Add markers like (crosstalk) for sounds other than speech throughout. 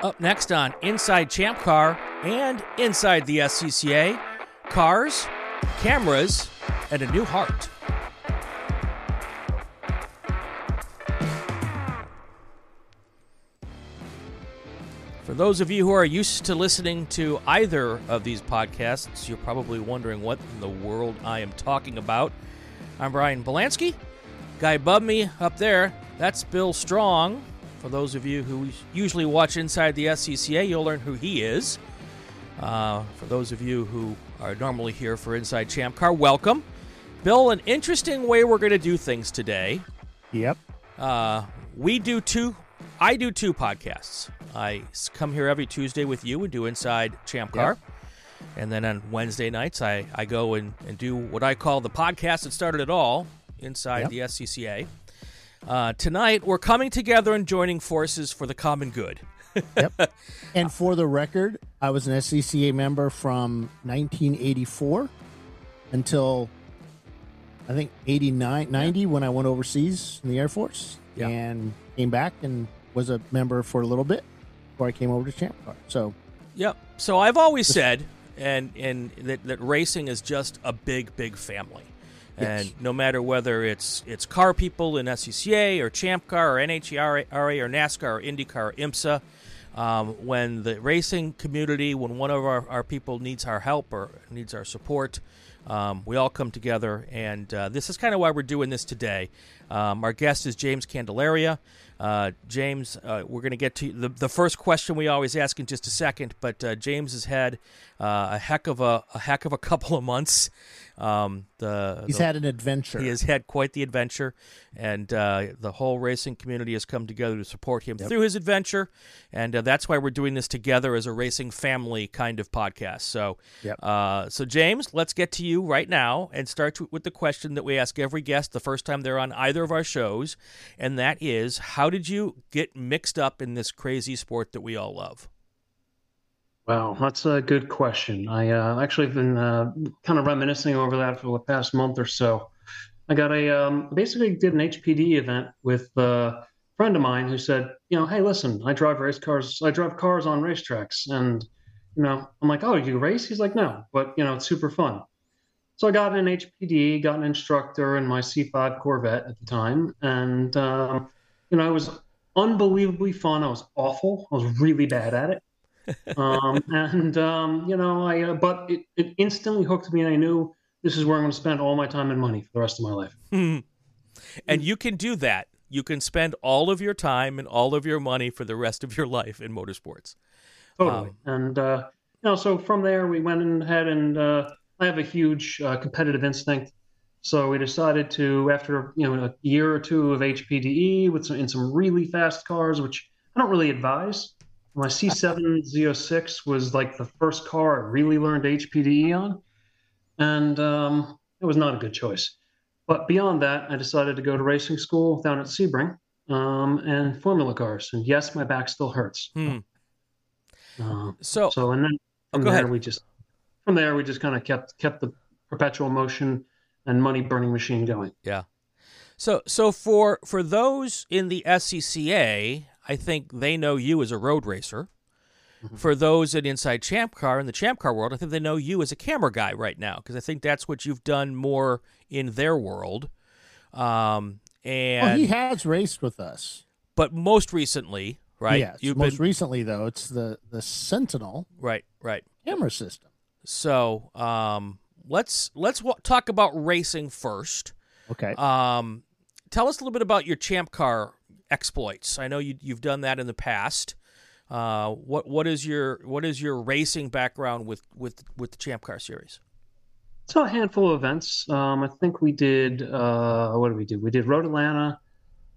Up next on Inside Champ Car and Inside the SCCA, cars, cameras, and a new heart. For those of you who are used to listening to either of these podcasts, you're probably wondering what in the world I am talking about. I'm Brian Belansky. Guy above me up there, that's Bill Strong. For those of you who usually watch Inside the SCCA, you'll learn who he is. Uh, for those of you who are normally here for Inside Champ Car, welcome. Bill, an interesting way we're going to do things today. Yep. Uh, we do two, I do two podcasts. I come here every Tuesday with you and do Inside Champ Car. Yep. And then on Wednesday nights, I, I go and, and do what I call the podcast that started it all inside yep. the SCCA. Uh, tonight, we're coming together and joining forces for the common good. yep. (laughs) And for the record, I was an SCCA member from 1984 until I think 89, 90 when I went overseas in the Air Force yep. and came back and was a member for a little bit before I came over to Champ Car. So, yep. So I've always said, and and that, that racing is just a big, big family. And yes. no matter whether it's it's car people in SCCA or Champ Car or NHRA or NASCAR or IndyCar or IMSA, um, when the racing community, when one of our, our people needs our help or needs our support, um, we all come together. And uh, this is kind of why we're doing this today. Um, our guest is James Candelaria. Uh, James, uh, we're going to get to the, the first question we always ask in just a second, but uh, James has had uh, a heck of a, a heck of a (laughs) couple of months. Um, the he's the, had an adventure. He has had quite the adventure, and uh, the whole racing community has come together to support him yep. through his adventure, and uh, that's why we're doing this together as a racing family kind of podcast. So, yep. uh, so James, let's get to you right now and start with the question that we ask every guest the first time they're on either of our shows, and that is, how did you get mixed up in this crazy sport that we all love? Wow, that's a good question. I uh, actually have been uh, kind of reminiscing over that for the past month or so. I got a um, basically did an HPD event with a friend of mine who said, you know, hey, listen, I drive race cars. I drive cars on racetracks, and you know, I'm like, oh, you race? He's like, no, but you know, it's super fun. So I got an HPD, got an instructor in my C5 Corvette at the time, and um, you know, it was unbelievably fun. I was awful. I was really bad at it um, and um, you know, I uh, but it, it instantly hooked me, and I knew this is where I'm going to spend all my time and money for the rest of my life. and you can do that. You can spend all of your time and all of your money for the rest of your (laughs) life in motorsports. Totally. Um, and uh, you know, so from there we went ahead and uh, I have a huge uh, competitive instinct. So we decided to, after you know a year or two of HPDE with some in some really fast cars, which I don't really advise, my C7 Z06 was like the first car I really learned HPDE on, and um, it was not a good choice. But beyond that, I decided to go to racing school down at Sebring um, and Formula cars. And yes, my back still hurts. Hmm. Uh, so, so and then from oh, there ahead. we just from there we just kind of kept kept the perpetual motion and money burning machine going. Yeah. So so for for those in the SCCA, I think they know you as a road racer. Mm-hmm. For those in Inside Champ Car in the Champ Car world, I think they know you as a camera guy right now because I think that's what you've done more in their world. Um, and well, he has raced with us, but most recently, right? Yes, You've most been... recently though, it's the the Sentinel, right? Right. Camera system. So um, let's let's w- talk about racing first. Okay. Um, tell us a little bit about your Champ Car exploits. I know you, you've done that in the past. Uh, what what is your what is your racing background with with with the Champ Car series? So a handful of events. Um, I think we did. Uh, what did we do? We did Road Atlanta.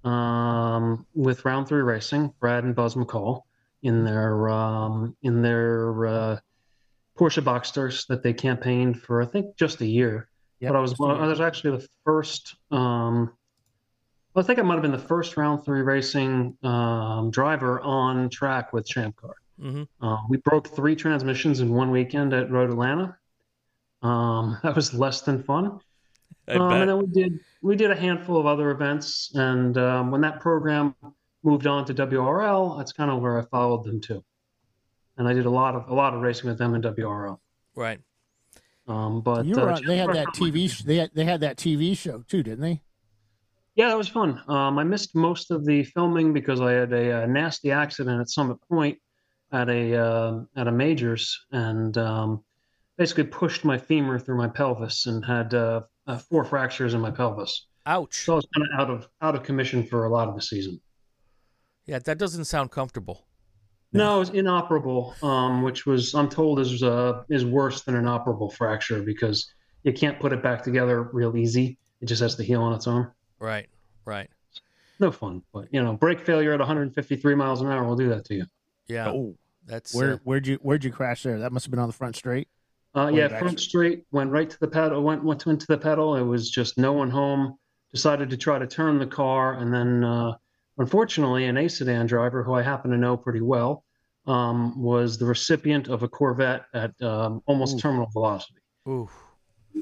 um, with Round Three Racing, Brad and Buzz McCall, in their um, in their uh, Porsche Boxsters that they campaigned for I think just a year. Yep, but I was year. I was actually the first. Um, I think I might have been the first Round Three Racing um, driver on track with Champ Car. hmm Uh, we broke three transmissions in one weekend at Road Atlanta. Um, (laughs) that was less than fun. I Um, bet. and then we did we did a handful of other events, and um, when that program moved on to WRL, that's kind of where I followed them too. And I did a lot of a lot of racing with them in WRL. right. Um, but You were uh, on, they had that TV. sh- They had, they had that TV show too, didn't they? Yeah, that was fun. Um, I missed most of the filming because I had a, uh nasty accident at Summit Point at a uh, at a majors, and um, basically pushed my femur through my pelvis and had uh, uh, four fractures in my pelvis. Ouch. So I was kind of out of out of commission for a lot of the season. Yeah, that doesn't sound comfortable. No, it was inoperable, um, which was I'm told is uh, is worse than an operable fracture because you can't put it back together real easy. It just has to heal on its own. Right. Right. No fun, but you know, brake failure at 153 miles an hour will do that to you. Yeah. Oh, That's where uh, where'd you where'd you crash there? That must have been on the front straight. Uh, yeah, front straight, went right to the pedal, went went into the pedal. It was just no one home. Decided to try to turn the car, and then uh, unfortunately, an A sedan driver who I happen to know pretty well um, was the recipient of a Corvette at um, almost Ooh. terminal velocity. ooh.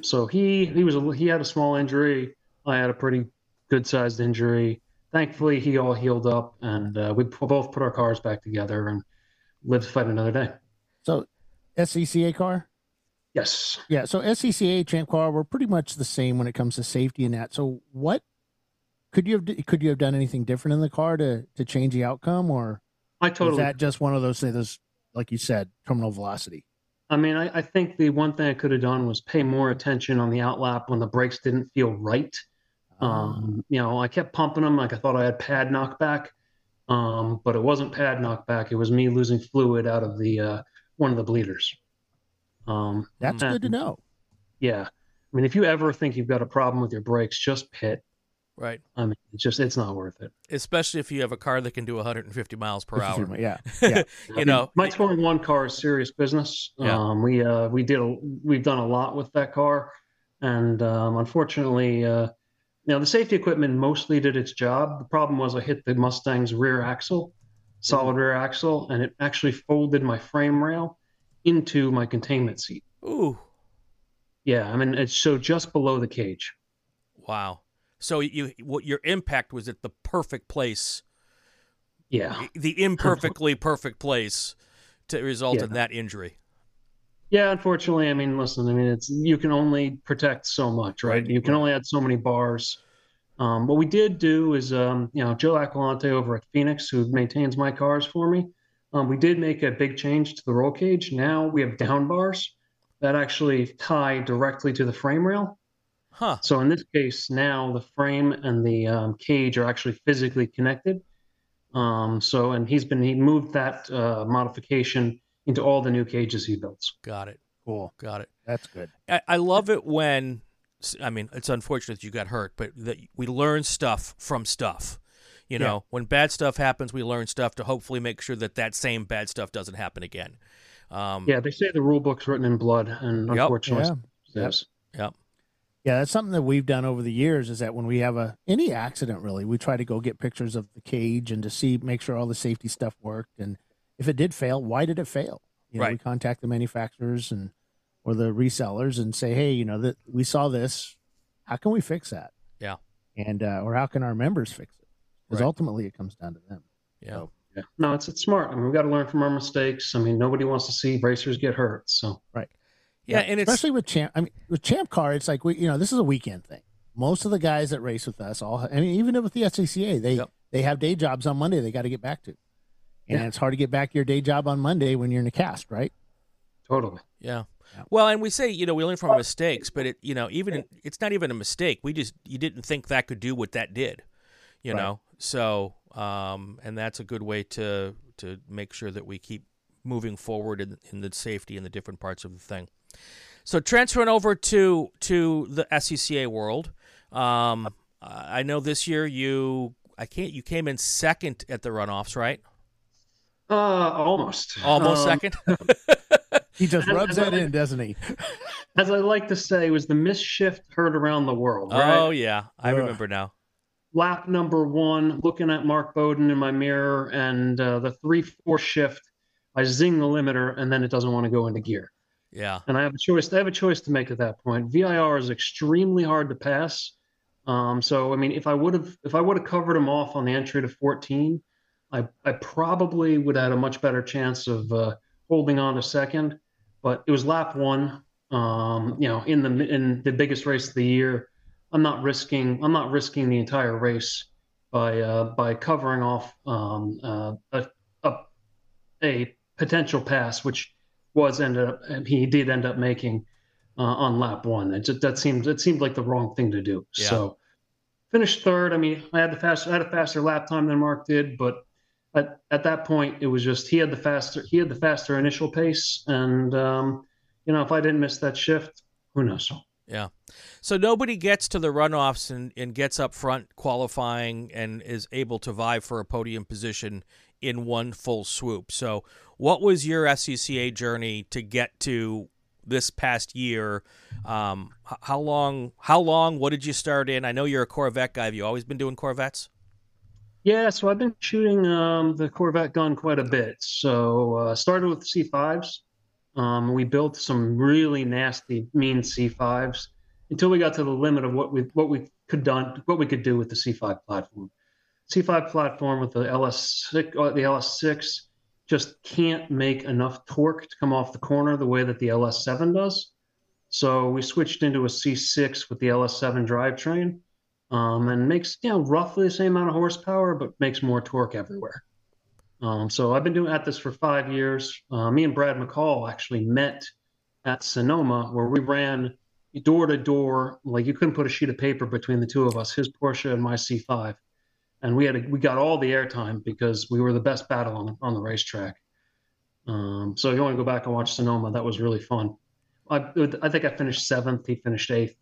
So he he was a, he had a small injury. I had a pretty good sized injury. Thankfully, he all healed up, and uh, we both put our cars back together and lived to fight another day. So, SCCA car. Yes. Yeah, so SCCA Champ Car were pretty much the same when it comes to safety and that. So what could you have could you have done anything different in the car to to change the outcome, or I totally that just one of those those like you said terminal velocity? I mean, I, I think the one thing I could have done was pay more attention on the outlap when the brakes didn't feel right. Um, you know, I kept pumping them like I thought I had pad knockback, um, but it wasn't pad knockback. It was me losing fluid out of the uh, one of the bleeders. Um, That's and- good to know. Yeah, I mean, if you ever think you've got a problem with your brakes, just pit. Right. I mean, it's just it's not worth it. Especially if you have a car that can do 150 miles per hour. Yeah, (laughs) yeah. you know, my 21 car is serious business. Yeah. Um, we uh, we did a, we've done a lot with that car, and um, unfortunately, uh, know, the safety equipment mostly did its job. The problem was I hit the Mustang's rear axle, solid mm-hmm. rear axle, and it actually folded my frame rail into my containment seat. ooh, Yeah, I mean it's so just below the cage. wow. So you, what your impact was at the perfect place, Yeah, the imperfectly perfect place, to result Yeah. in that injury. Yeah. Unfortunately, I mean, listen, I mean, it's you can only protect so much, right? You can only add so many bars. Um, what we did do is, um, you know, Joe Aquilante over at Phoenix, who maintains my cars for me, um, we did make a big change to the roll cage. Now we have down bars that actually tie directly to the frame rail. Huh. So in this case, now the frame and the um, cage are actually physically connected. Um, so, and he's been he moved that uh, modification into all the new cages he builds. Got it. Cool. Got it. That's good. I, I love it when, I mean, it's unfortunate that you got hurt, but that we learn stuff from stuff. You Yeah. know, when bad stuff happens, we learn stuff to hopefully make sure that that same bad stuff doesn't happen again. Um, Yeah, they say the rule book's written in blood, and Yep. unfortunately, Yeah. it is. Yep. Yeah, that's something that we've done over the years. Is that when we have a any accident, really, we try to go get pictures of the cage and to see, make sure all the safety stuff worked, and if it did fail, why did it fail? You know, we Right. contact the manufacturers and or the resellers and say, hey, you know, that we saw this. How can we fix that? Yeah. And uh, or how can our members fix it? Because Right. ultimately, it comes down to them. Yeah. So, Yeah. No, it's it's smart. I mean, we've got to learn from our mistakes. I mean, nobody wants to see racers get hurt. So right. Yeah, and it's especially with champ. I mean, with champ car, it's like we, you know, this is a weekend thing. Most of the guys that race with us, all, I mean, even with the SCCA, they Yep. they have day jobs on Monday. They got to get back to, and Yeah. it's hard to get back to your day job on Monday when you're in a cast, right? totally. Yeah. Yeah. Well, and we say you know we learn from mistakes, but it you know even it's not even a mistake. We just you didn't think that could do what that did, you Right. know. So um, and that's a good way to to make sure that we keep moving forward in, in the safety and the different parts of the thing. So transferring over to to the SCCA world, um, I know this year you I can't. You came in second at the runoffs, right? Uh, almost. Almost Um, second. (laughs) He just rubs that in, doesn't he? As I like to say, was the misshift heard around the world. Right? Oh yeah, I Ugh. remember now. lap number one, looking at Mark Bowden in my mirror, and uh, the three four shift, I zing the limiter, and then it doesn't want to go into gear. Yeah, And I have a choice. I have a choice to make at that point. VIR is extremely hard to pass. Um, so I mean, if I would have if I would have covered him off on the entry to 14, I I probably would have had a much better chance of uh, holding on to second. But it was lap one. Um, you know, in the in the biggest race of the year, I'm not risking I'm not risking the entire race by uh, by covering off um, uh, a, a a potential pass, which was ended up and he did end up making uh, on lap one. It just, that seemed it seemed like the wrong thing to do. Yeah. So finished third. I mean, I had the faster I had a faster lap time than Mark did, but at, at that point it was just he had the faster he had the faster initial pace, and um, you know if I didn't miss that shift, who knows? yeah. So nobody gets to the runoffs and, and gets up front qualifying and is able to vie for a podium position in one full swoop. So, what was your SCCA journey to get to this past year? Um, how long? How long? What did you start in? I know you're a Corvette guy. Have you always been doing Corvettes? Yeah, so I've been shooting um, the Corvette gun quite a bit. So uh, started with C5s. Um, we built some really nasty, mean C5s until we got to the limit of what we what we could done what we could do with the C5 platform. C5 platform with the LS6, uh, the LS6 just can't make enough torque to come off the corner the way that the LS7 does. So we switched into a C6 with the LS7 drivetrain um, and makes you know roughly the same amount of horsepower, but makes more torque everywhere. Um, so I've been doing at this for five years. Uh, me and Brad McCall actually met at Sonoma, where we ran door to door. Like you couldn't put a sheet of paper between the two of us, his Porsche and my C5, and we had a, we got all the airtime because we were the best battle on on the racetrack. Um, so if you want to go back and watch Sonoma, that was really fun. I I think I finished seventh. He finished eighth.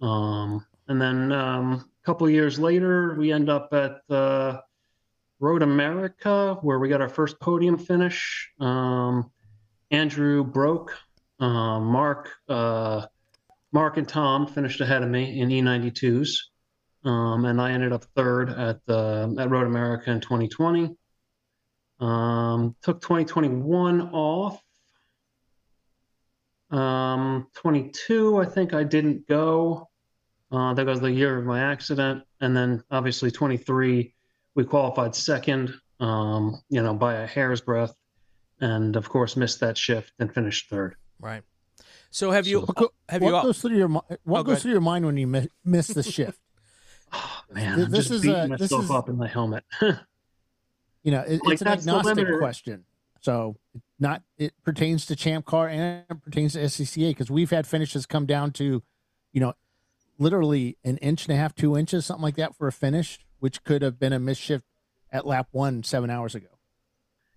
Um, and then um, a couple years later, we end up at uh, Road America, where we got our first podium finish. Um, Andrew broke. Um, Mark, uh, Mark and Tom finished ahead of me in E92s, um, and I ended up third at the at Road America in 2020. Um, took 2021 off. Um, 22, I think I didn't go. Uh, that was the year of my accident, and then obviously 23, we qualified second, um, you know, by a hair's breadth, and of course missed that shift and finished third. Right. So have you What, go- have what you goes through your what Oh, goes ahead. through your mind when you mi- miss the shift? (laughs) Oh, man, Th- I'm this just is beating a- this myself is- up in the helmet. (laughs) You know, it, Like, it's an agnostic question. So not it pertains to Champ Car and it pertains to SCCA because we've had finishes come down to, you know, literally an inch and a half, two inches, something like that for a finish, which could have been a misshift at lap one seven hours ago.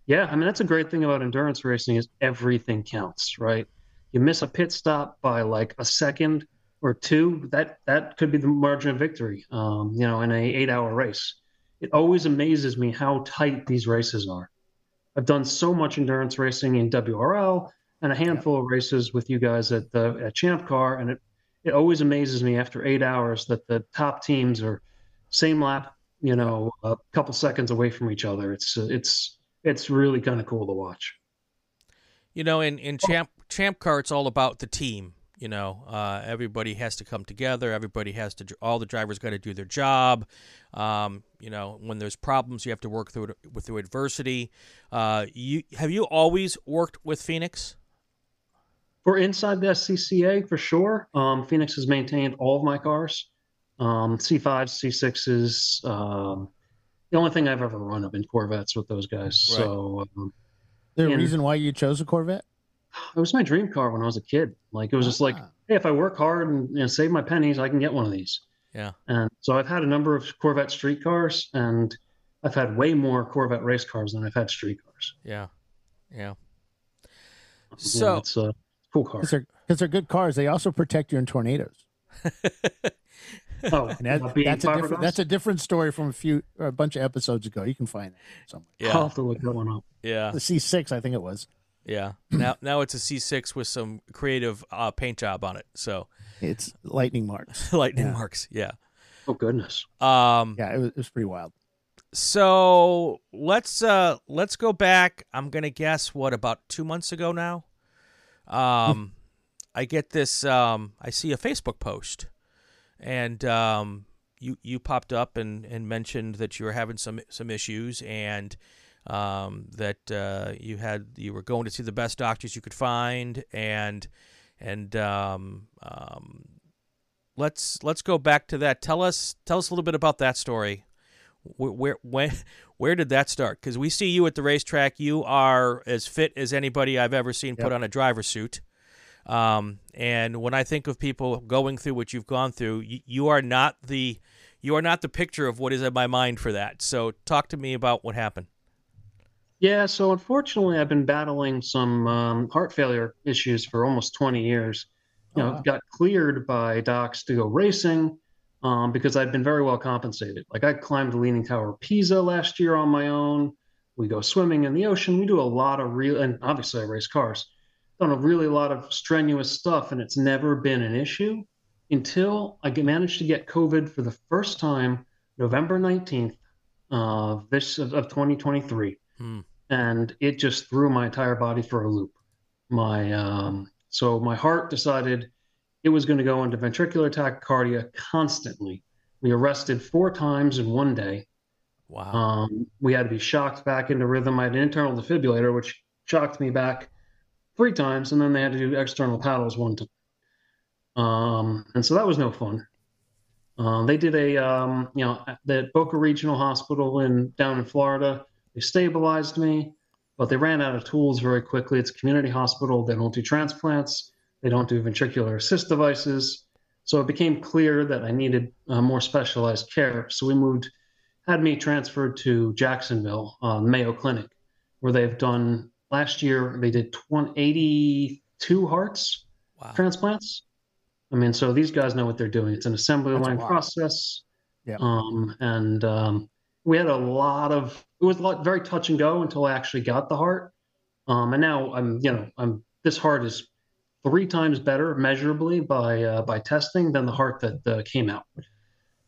Yeah, I mean that's a great thing about endurance racing is everything counts, right? You miss a pit stop by like a second or two, that that could be the margin of victory. Um, you know, in a eight-hour race, it always amazes me how tight these races are. I've done so much endurance racing in WRL and a handful of races with you guys at the at Champ Car, and it it always amazes me after eight hours that the top teams are same lap, you know, a couple seconds away from each other. It's it's it's really kind of cool to watch. You know, in in champ champ car, it's all about the team. You know, uh, everybody has to come together. Everybody has to. All the drivers got to do their job. Um, you know, when there's problems, you have to work through it with through adversity. Uh, you have you always worked with Phoenix? For inside the SCCA, for sure. Um, Phoenix has maintained all of my cars, um, C5s, C6s. Um, the only thing I've ever run have been Corvettes with those guys. Right. So um, There a reason why you chose a Corvette? it was my dream car when I was a kid. Like it was just like, Ah. hey, if I work hard and you know, save my pennies, I can get one of these. Yeah. And so I've had a number of Corvette street cars, and I've had way more Corvette race cars than I've had street cars. Yeah. Yeah. So- it's a cool car. Because they're, 'cause they're good cars. They also protect you in tornadoes. (laughs) Oh, And that, that's a different that's a different story from a few a bunch of episodes ago. You can find that somewhere. I'll Yeah, have to look that one up. yeah, The C six, I think it was. yeah. Now, now it's a C6 with some creative uh, paint job on it. So It's lightning marks. (laughs) lightning Yeah. marks. Yeah. Oh goodness. Um. Yeah, it was, it was pretty wild. So let's uh let's go back. I'm gonna guess what about two months ago now. Um, I get this. Um, I see a Facebook post, and um, you you popped up and, and mentioned that you were having some some issues and um, that uh, you had you were going to see the best doctors you could find and and um, um, let's let's go back to that. Tell us tell us a little bit about that story. Where where when, where did that start? Because we see you at the racetrack. You are as fit as anybody I've ever seen put on a driver suit. Um, and when I think of people going through what you've gone through, you, you are not the you are not the picture of what is in my mind for that. So talk to me about what happened. Yeah, so unfortunately, I've been battling some um, heart failure issues for almost 20 years. You know, Oh, wow. got cleared by docs to go racing um, because I've been very well compensated. Like I climbed the Leaning Tower of Pisa last year on my own. We go swimming in the ocean. We do a lot of real, and obviously I race cars. Done a really lot of strenuous stuff, and it's never been an issue until I get- managed to get COVID for the first time, November 19th uh, this of, of 2023 Hmm. and it just threw my entire body for a loop. My um, so my heart decided it was going to go into ventricular tachycardia constantly. We arrested four times in one day. Wow. Um, we had to be shocked back into rhythm. I had an internal defibrillator, which shocked me back three times, and then they had to do external paddles one time. Um, and so that was no fun. Um, they did a, um, you know, at Boca Regional Hospital in down in Florida. They stabilized me, but they ran out of tools very quickly. It's a community hospital. They don't do transplants. They don't do ventricular assist devices. So it became clear that I needed uh, more specialized care. So we moved, had me transferred to Jacksonville, uh, Mayo Clinic, where they've done last year. They did 20, 82 hearts wow. transplants. I mean, so these guys know what they're doing. It's an assembly That's line process. Yeah. Um, and um, we had a lot of it was a lot, very touch and go until I actually got the heart. Um, and now I'm, you know, I'm this heart is three times better measurably by uh, by testing than the heart that uh, came out.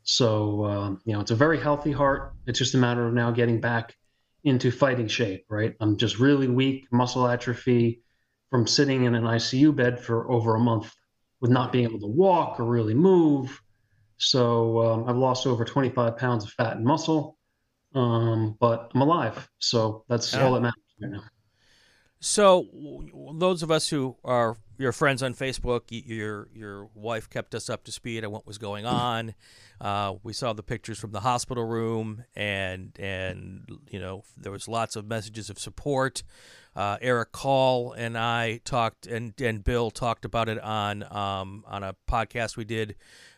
So um, you know, it's a very healthy heart. It's just a matter of now getting back into fighting shape. Right, I'm just really weak, muscle atrophy from sitting in an ICU bed for over a month with not being able to walk or really move. So um, I've lost over 25 pounds of fat and muscle, um, but I'm alive. So that's Yeah. all that matters right now. So, those of us who are your friends on Facebook, your your wife kept us up to speed on what was going on. Uh, we saw the pictures from the hospital room, and and you know there was lots of messages of support. Uh, Eric Call and I talked, and and Bill talked about it on um, on a podcast we did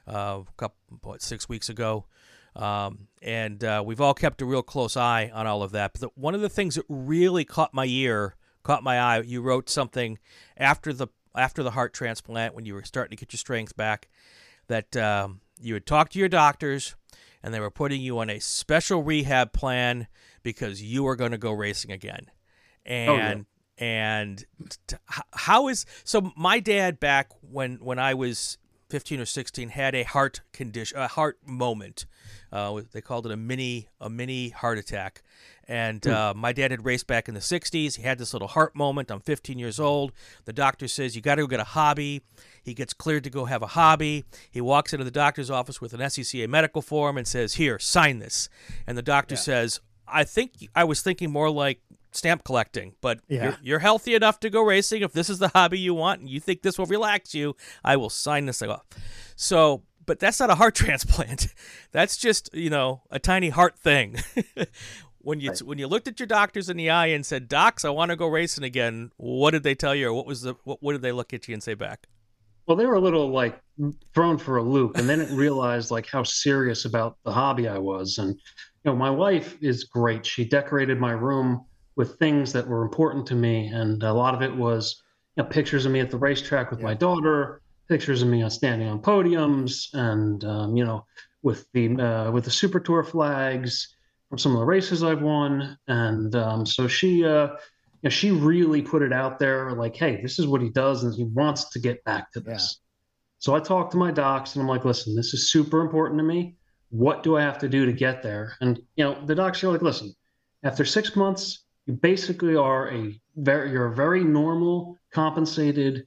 uh, a couple what, six weeks ago. Um, and uh, we've all kept a real close eye on all of that. But the, one of the things that really caught my ear, caught my eye, you wrote something after the after the heart transplant when you were starting to get your strength back, that um, you had talked to your doctors and they were putting you on a special rehab plan because you were going to go racing again. And and t- how is so? My dad back when when I was 15 or 16 had a heart condition, a heart moment. Uh, they called it a mini a mini heart attack. And uh, my dad had raced back in the 60s. He had this little heart moment. I'm 15 years old. The doctor says, You got to go get a hobby. He gets cleared to go have a hobby. He walks into the doctor's office with an SCCA medical form and says, Here, sign this. And the doctor says, I think I was thinking more like stamp collecting, but Yeah. you're, you're healthy enough to go racing. If this is the hobby you want and you think this will relax you, I will sign this off. So, but that's not a heart (laughs) transplant. That's just, you know, a tiny heart thing. (laughs) when you when you looked at your doctors in the eye and said, "Docs, I want to go racing again," what did they tell you, or what was the what, what did they look at you and say back? Well, they were a little like thrown for a loop, and they didn't realize like how serious about the hobby I was. And you know, my wife is great. She decorated my room with things that were important to me, and a lot of it was you know, pictures of me at the racetrack with my daughter, pictures of me on standing on podiums and um, you know with the uh, with the Super Tour flags from some of the races I've won, and um, so she uh, you know, she really put it out there like, hey, this is what he does, and he wants to get back to this. Yeah. So I talked to my docs, and I'm like, listen, this is super important to me. What do I have to do to get there? And you know, the docs are like, listen, after six months, you basically are a very you're a very normal, compensated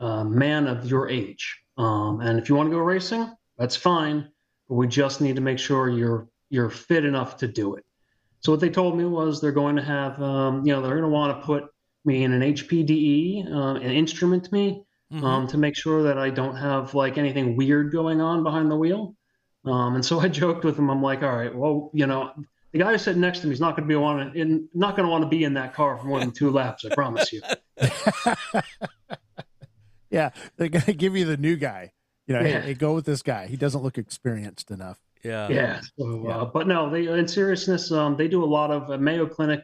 uh, man of your age. Um, and if you want to go racing, that's fine, but we just need to make sure you're you're fit enough to do it. So what they told me was they're going to have, um, you know, they're going to want to put me in an HPDE, uh, an instrument me, mm-hmm. um, to make sure that I don't have like anything weird going on behind the wheel. Um, and so I (laughs) joked with him. I'm like, all right, well, you know, the guy who sitting next to me is not going to be want in, not going to want to be in that car for more than two laps. I promise you. (laughs) yeah, they're going to give you the new guy. You know, yeah. hey, hey, go with this guy. He doesn't look experienced enough. Yeah. Yeah. So, uh, but no, they in seriousness, um, they do a lot of uh, Mayo Clinic.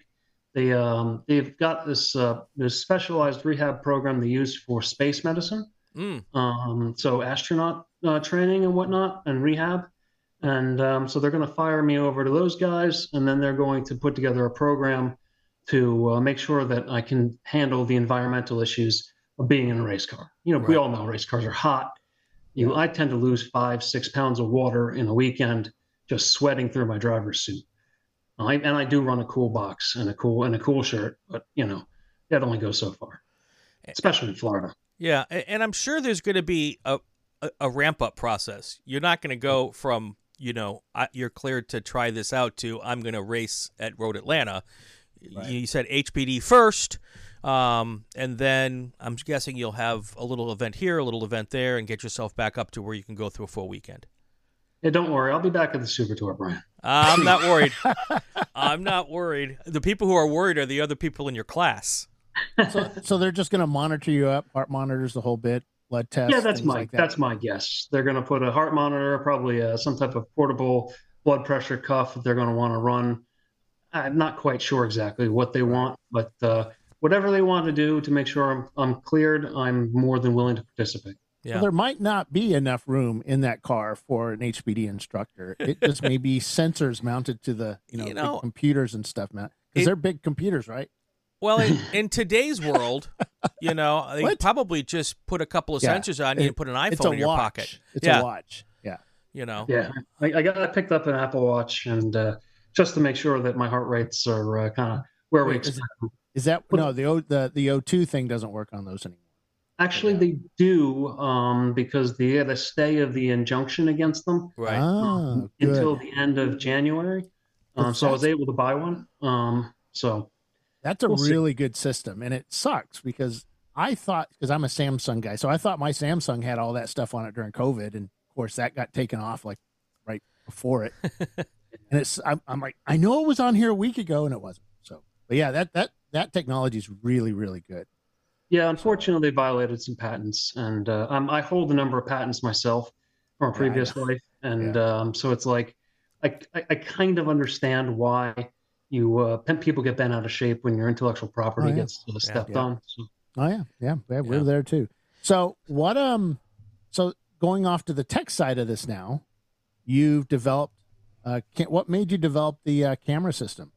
They um, they've got this uh, this specialized rehab program they use for space medicine. Mm. Um, so astronaut uh, training and whatnot and rehab. And um, so they're going to fire me over to those guys, and then they're going to put together a program to uh, make sure that I can handle the environmental issues of being in a race car. You know, right. we all know race cars are hot you know, I tend to lose five, six pounds of water in a weekend just sweating through my driver's suit. I, and I do run a cool box and a cool and a cool shirt, but you know, that only goes so far, especially in Florida. Yeah, and I'm sure there's going to be a, a, a ramp up process. You're not going to go from you know you're cleared to try this out to I'm going to race at Road Atlanta. Right. You said HPD first. Um, and then I'm guessing you'll have a little event here, a little event there, and get yourself back up to where you can go through a full weekend. Yeah, don't worry. I'll be back at the Super Tour, Brian. I'm not worried. (laughs) I'm not worried. The people who are worried are the other people in your class. so, so they're just going to monitor you up, heart monitors the whole bit, blood tests. Yeah, that's my like that. that's my guess. They're going to put a heart monitor, probably uh, some type of portable blood pressure cuff that they're going to want to run. I'm not quite sure exactly what they want, but uh, whatever they want to do to make sure I'm, I'm cleared, I'm more than willing to participate. Yeah. Well, there might not be enough room in that car for an HPD instructor. It just may be (laughs) sensors mounted to the you know, you know computers and stuff, man. Because they're big computers, right? Well, in, (laughs) in today's world, you know, they what? probably just put a couple of yeah. sensors on you and put an iPhone in your watch. pocket. It's yeah. a watch. Yeah. You know. Yeah, I, I got picked up an Apple Watch and uh, just to make sure that my heart rates are uh, kind of where Wait, we expect. Is that but, no the O the the O2 thing doesn't work on those anymore? Actually, yeah. they do um, because they had a stay of the injunction against them right ah, until the end of January. Um, so I was able to buy one. Um, so that's a we'll really see. good system, and it sucks because I thought because I'm a Samsung guy, so I thought my Samsung had all that stuff on it during COVID, and of course that got taken off like right before it. (laughs) and it's I'm, I'm like I know it was on here a week ago, and it wasn't. So, but yeah, that that that technology is really really good. Yeah, unfortunately, they violated some patents, and uh, um, I hold a number of patents myself from a previous yeah, life, and yeah. um, so it's like I, I, I kind of understand why you uh, people get bent out of shape when your intellectual property oh, yeah. gets uh, stepped on. So. Oh yeah, yeah, yeah, we're there too. So what um, so going off to the tech side of this now, you've developed. Uh, what made you develop the uh, camera system?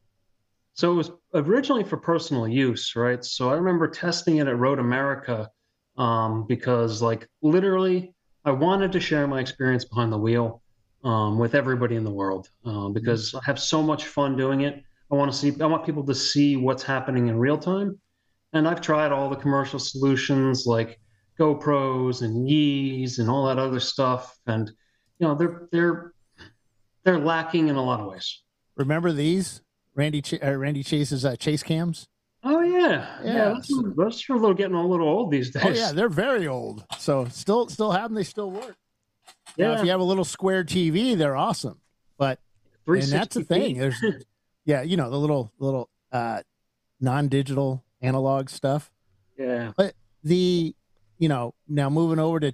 So it was originally for personal use, right? So I remember testing it at Road America um, because, like, literally, I wanted to share my experience behind the wheel um, with everybody in the world um, because I have so much fun doing it. I want to see, I want people to see what's happening in real time. And I've tried all the commercial solutions like GoPros and Yees and all that other stuff, and you know they're they're they're lacking in a lot of ways. Remember these? Randy Ch- uh, Randy Chase's uh, chase cams. Oh yeah, yeah. yeah those, those are a little getting a little old these days. Oh yeah, they're very old. So still still have them. They still work. Yeah. Now, if you have a little square TV, they're awesome. But and that's the thing. There's yeah, you know the little little uh, non-digital analog stuff. Yeah. But the you know now moving over to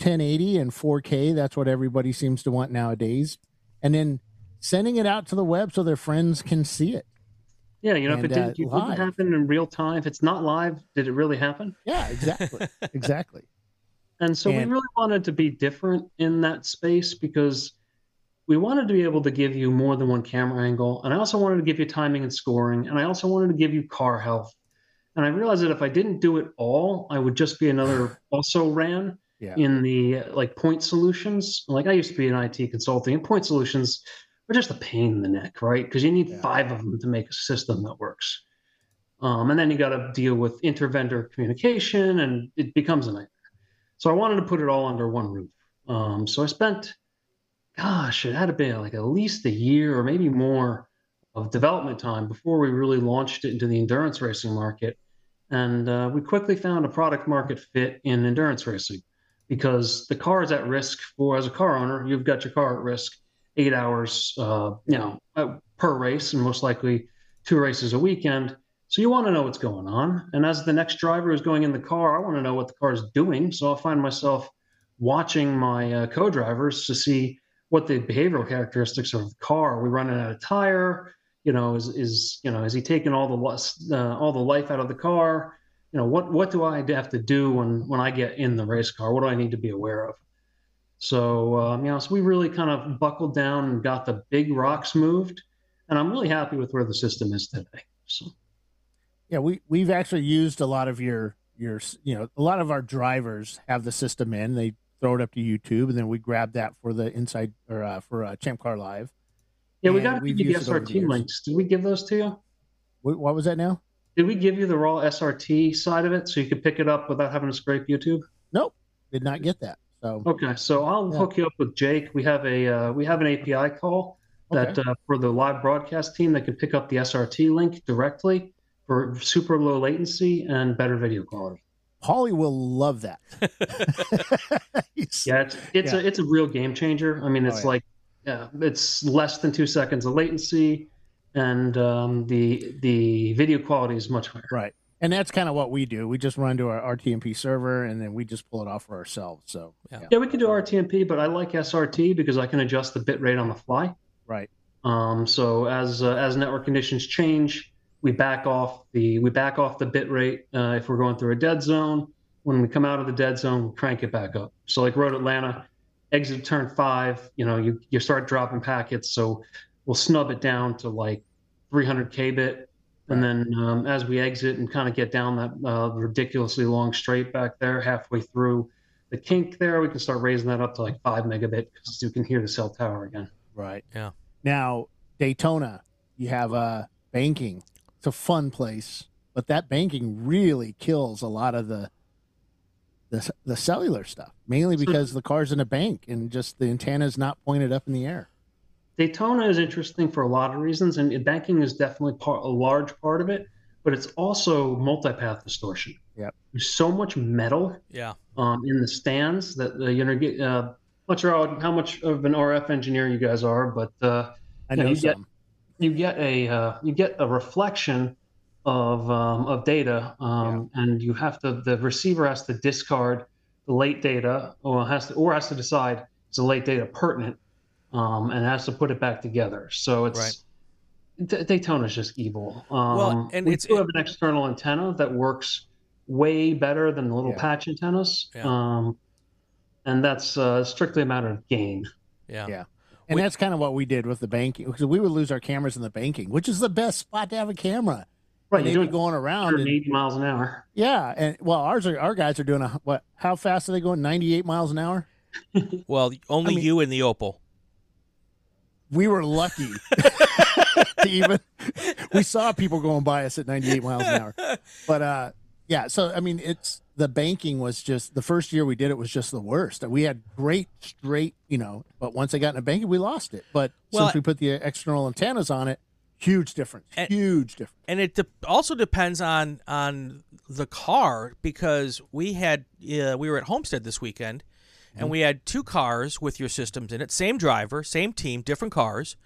1080 and 4K, that's what everybody seems to want nowadays. And then sending it out to the web so their friends can see it. Yeah, you know, and, if it didn't, uh, didn't happen in real time, if it's not live, did it really happen? Yeah, exactly, (laughs) exactly. And so And- we really wanted to be different in that space because we wanted to be able to give you more than one camera angle. And I also wanted to give you timing and scoring. And I also wanted to give you car health. And I realized that if I didn't do it all, I would just be another (sighs) also ran Yeah. in the like point solutions. Like I used to be in IT consulting, and point solutions are just a pain in the neck, right? Because you need Yeah. five of them to make a system that works. Um, and then you got to deal with intervendor communication, and it becomes a nightmare. So I wanted to put it all under one roof. Um, so I spent, gosh, it had to be like at least a year or maybe more of development time before we really launched it into the endurance racing market. And uh, we quickly found a product market fit in endurance racing because the car is at risk for, as a car owner, you've got your car at risk eight hours, uh, you know, uh, per race, and most likely two races a weekend. So you want to know what's going on. And as the next driver is going in the car, I want to know what the car is doing. So I find myself watching my uh, co-drivers to see what the behavioral characteristics of the car. Are we running out of tire? You know, is is you know, is he taking all the uh, all the life out of the car? You know, what what do I have to do when when I get in the race car? What do I need to be aware of? So um, you know, so we really kind of buckled down and got the big rocks moved, and I'm really happy with where the system is today. So. Yeah, we we've actually used a lot of your your you know a lot of our drivers have the system in. They throw it up to YouTube, and then we grab that for the inside or uh, for uh, Champ Car Live. Yeah, we got to we've give you used it over the SRT years. links. Did we give those to you? What was that now? Did we give you the raw SRT side of it so you could pick it up without having to scrape YouTube? Nope, did not get that. So Okay, so I'll Yeah. hook you up with Jake. We have a uh, we have an API call that Okay. uh, for the live broadcast team that can pick up the SRT link directly for super low latency and better video quality. Paulie will love that. (laughs) (laughs) Yeah, it's it's Yeah. a it's a real game changer. I mean, Oh, it's yeah. like yeah, it's less than two seconds of latency, and um, the the video quality is much higher. right. And that's kind of what we do. We just run to our RTMP server, and then we just pull it off for ourselves. So Yeah. Yeah, we can do RTMP, but I like SRT because I can adjust the bit rate on the fly. right. Um, so as uh, as network conditions change, we back off the we back off the bit rate uh, if we're going through a dead zone. When we come out of the dead zone, we crank it back up. So like Road Atlanta, exit turn five, you know, you you start dropping packets, so we'll snub it down to like 300 kbit, and then um, as we exit and kind of get down that uh, ridiculously long straight back there, halfway through the kink there, we can start raising that up to like five megabit because you can hear the cell tower again. Right. Yeah. Now, Daytona, you have uh, banking. It's a fun place, but that banking really kills a lot of the the, the cellular stuff, mainly because the car's in a bank and just the antenna's not pointed up in the air. Daytona is interesting for a lot of reasons, and banking is definitely part, a large part of it. But it's also multipath distortion. Yep. There's so much metal Yeah. um, in the stands that uh, you know. Get, uh, not sure how, how much of an RF engineer you guys are, but uh, I Yeah, know you get- you get a uh, you get a reflection of um, of data, um, and you have to the receiver has to discard the late data, or has to or has to decide is the late data pertinent, um, and has to put it back together. So it's Right. D- Daytona's just evil. Um, Well, and we it's- do have an external antenna that works way better than the little Yeah. patch antennas, Yeah. um, and that's uh, strictly a matter of gain. Yeah. Yeah. And We- that's kind of what we did with the banking because we would lose our cameras in the banking, which is the best spot to have a camera. Right, and you're they'd doing going around. And, 180 miles an hour. yeah, and well, ours are our guys are doing a what? How fast are they going? Ninety eight miles an hour. Well, only I mean- you and the Opal. We were lucky (laughs) to even. We saw people going by us at ninety eight miles an hour, but uh, yeah. So I mean, it's the banking was just the first year we did it was just the worst. We had great straight, you know, but once I got into banking, we lost it. But Well, since we put the external antennas on it, huge difference. And- huge difference. and it de- also depends on on the car because we had uh, we were at Homestead this weekend and we had two cars with your systems in it same driver same team different cars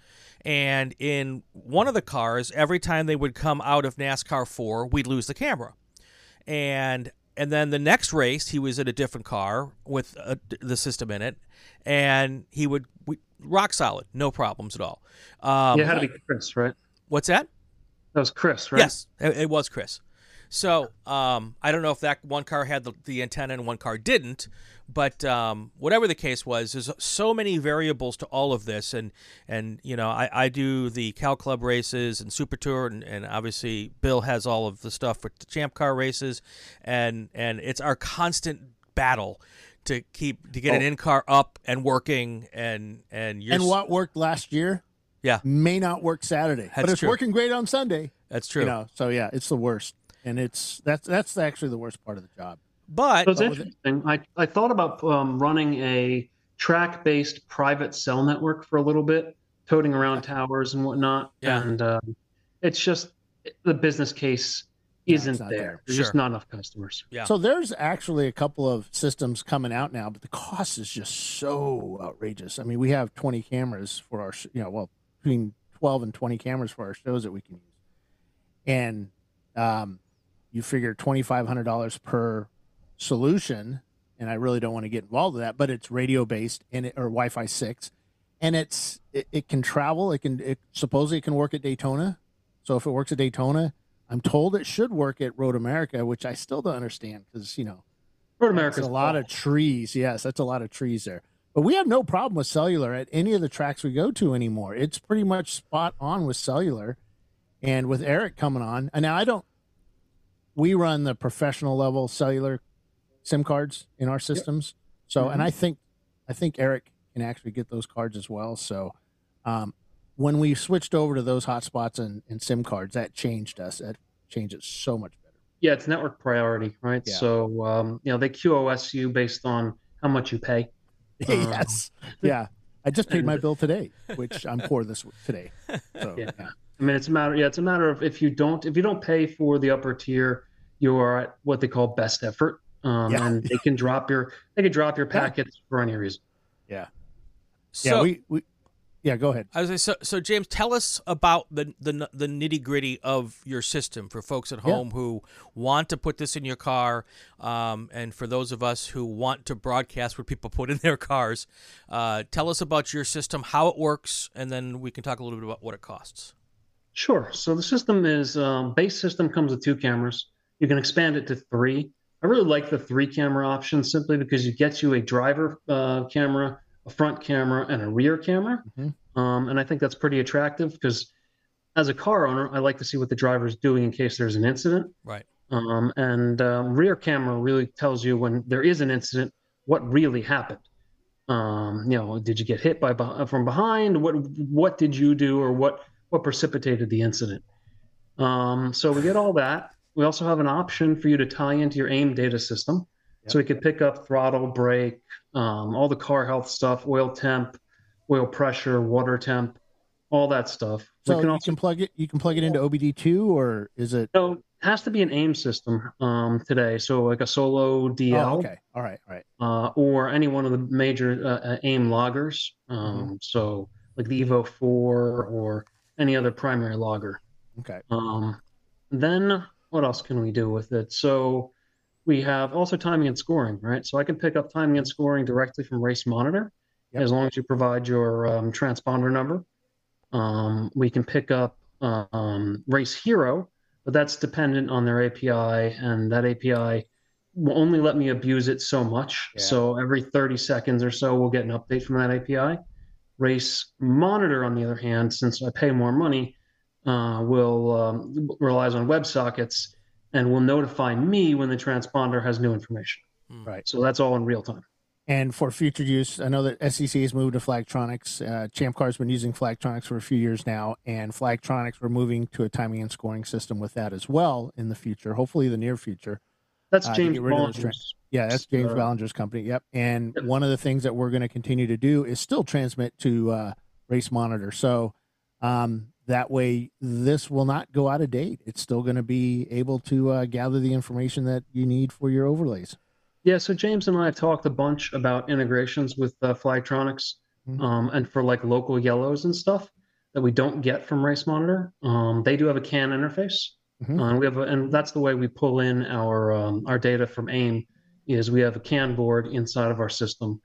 and in one of the cars every time they would come out of NASCAR 4 we'd lose the camera and and then the next race he was in a different car with uh the system in it and he would we, rock solid no problems at all um, yeah, it had to be Chris, right? what's that That was Chris, right? Yes, it, it was Chris. So um, I don't know if that one car had the, the antenna and one car didn't, but um, whatever the case was, there's so many variables to all of this, and and you know I, I do the Cal Club races and Super Tour, and, and obviously Bill has all of the stuff for the Champ Car races, and and it's our constant battle to keep to get Oh. an in car up and working, and and you're And what worked last year yeah may not work Saturday, but it's true. working great on Sunday. that's true. You know, so yeah, it's the worst, and it's that's that's actually the worst part of the job. But So it's What was it? interesting. I, I thought about um, running a track based private cell network for a little bit, toting around towers and whatnot. Yeah. And um, it's just the business case isn't not there. there. There's Sure. just not enough customers. Yeah. So there's actually a couple of systems coming out now, but the cost is just so outrageous. I mean, we have 20 cameras for our, sh- you know, well, between 12 and 20 cameras for our shows that we can use, and um, you figure $2,500 per solution, and I really don't want to get involved with that, but it's radio based and it, or Wi-Fi six, and it's it, it can travel. It can it supposedly it can work at Daytona. So if it works at Daytona, I'm told it should work at Road America, which I still don't understand because you know Road America America's a lot of trees. Yes, that's a lot of trees there. But we have no problem with cellular at any of the tracks we go to anymore. It's pretty much spot on with cellular, and with Eric coming on. And now I don't. We run the professional level cellular SIM cards in our systems. So, and I think, I think Eric can actually get those cards as well. So, um, when we switched over to those hotspots and, and SIM cards, that changed us. That changed it so much better. Yeah, it's network priority, right? Yeah. So, um, you know, they QoS you based on how much you pay. (laughs) Um, yes. (laughs) Yeah. I just paid my bill today, (laughs) which I'm poor this today. So, Yeah. yeah. I mean, it's a matter. Yeah, it's a matter of if you don't if you don't pay for the upper tier, you are at what they call best effort, um, Yeah. and they can drop your they can drop your Yeah. packets for any reason. Yeah. so yeah. We, we, yeah, go ahead. I was say, so, so James, tell us about the the, the nitty gritty of your system for folks at Yeah. home who want to put this in your car, um, and for those of us who want to broadcast what people put in their cars. Uh, tell us about your system, how it works, and then we can talk a little bit about what it costs. Sure. So the system is um, base system comes with two cameras. You can expand it to three. I really like the three camera option simply because it gets you a driver uh, camera, a front camera, and a rear camera. Mhm. Um, and I think that's pretty attractive because as a car owner, I like to see what the driver is doing in case there's an incident. Right. Um, and um, rear camera really tells you when there is an incident what really happened. Um, you know, did you get hit by from behind? What what did you do, or what what precipitated the incident? Um, so we get all that. We also have an option for you to tie into your AIM data system, so we could pick up throttle, brake, um, all the car health stuff, oil temp, oil pressure, water temp, all that stuff. So we can you also can plug it. You can plug it into OBD2, or is it? so it has to be an AIM system um, today. So like a Solo DL Oh, okay. All right. All right. uh, or any one of the major uh, uh, AIM loggers. Um, So like the Evo 4 or any other primary logger. Okay. Um, then what else can we do with it? So we have also timing and scoring, right? So I can pick up timing and scoring directly from Race Monitor Yep. as long as you provide your um, transponder number. Um, we can pick up um, Race Hero, but that's dependent on their API, and that API will only let me abuse it so much. Yeah. So every 30 seconds or so, we'll get an update from that API. Race Monitor, on the other hand, since I pay more money, uh, will um, relies on WebSockets and will notify me when the transponder has new information. Right. So that's all in real time. And for future use, I know that SEC has moved to Flagtronics. Uh, Champ Car's been using Flagtronics for a few years now, and Flagtronics we're moving to a timing and scoring system with that as well in the future, hopefully the near future. That's Uh, James get rid of those Ballinger's. Yeah, that's James Uh, Ballinger's company. Yep. And Yep. one of the things that we're going to continue to do is still transmit to uh, Race Monitor. So um, that way, this will not go out of date. It's still going to be able to uh, gather the information that you need for your overlays. Yeah, so James and I have talked a bunch about integrations with uh, Flagtronics Mhm. um, and for like local yellows and stuff that we don't get from Race Monitor. Um, they do have a CAN interface, Mhm. uh, and we have, a, and that's the way we pull in our um, our data from AIM. Is we have a CAN board inside of our system,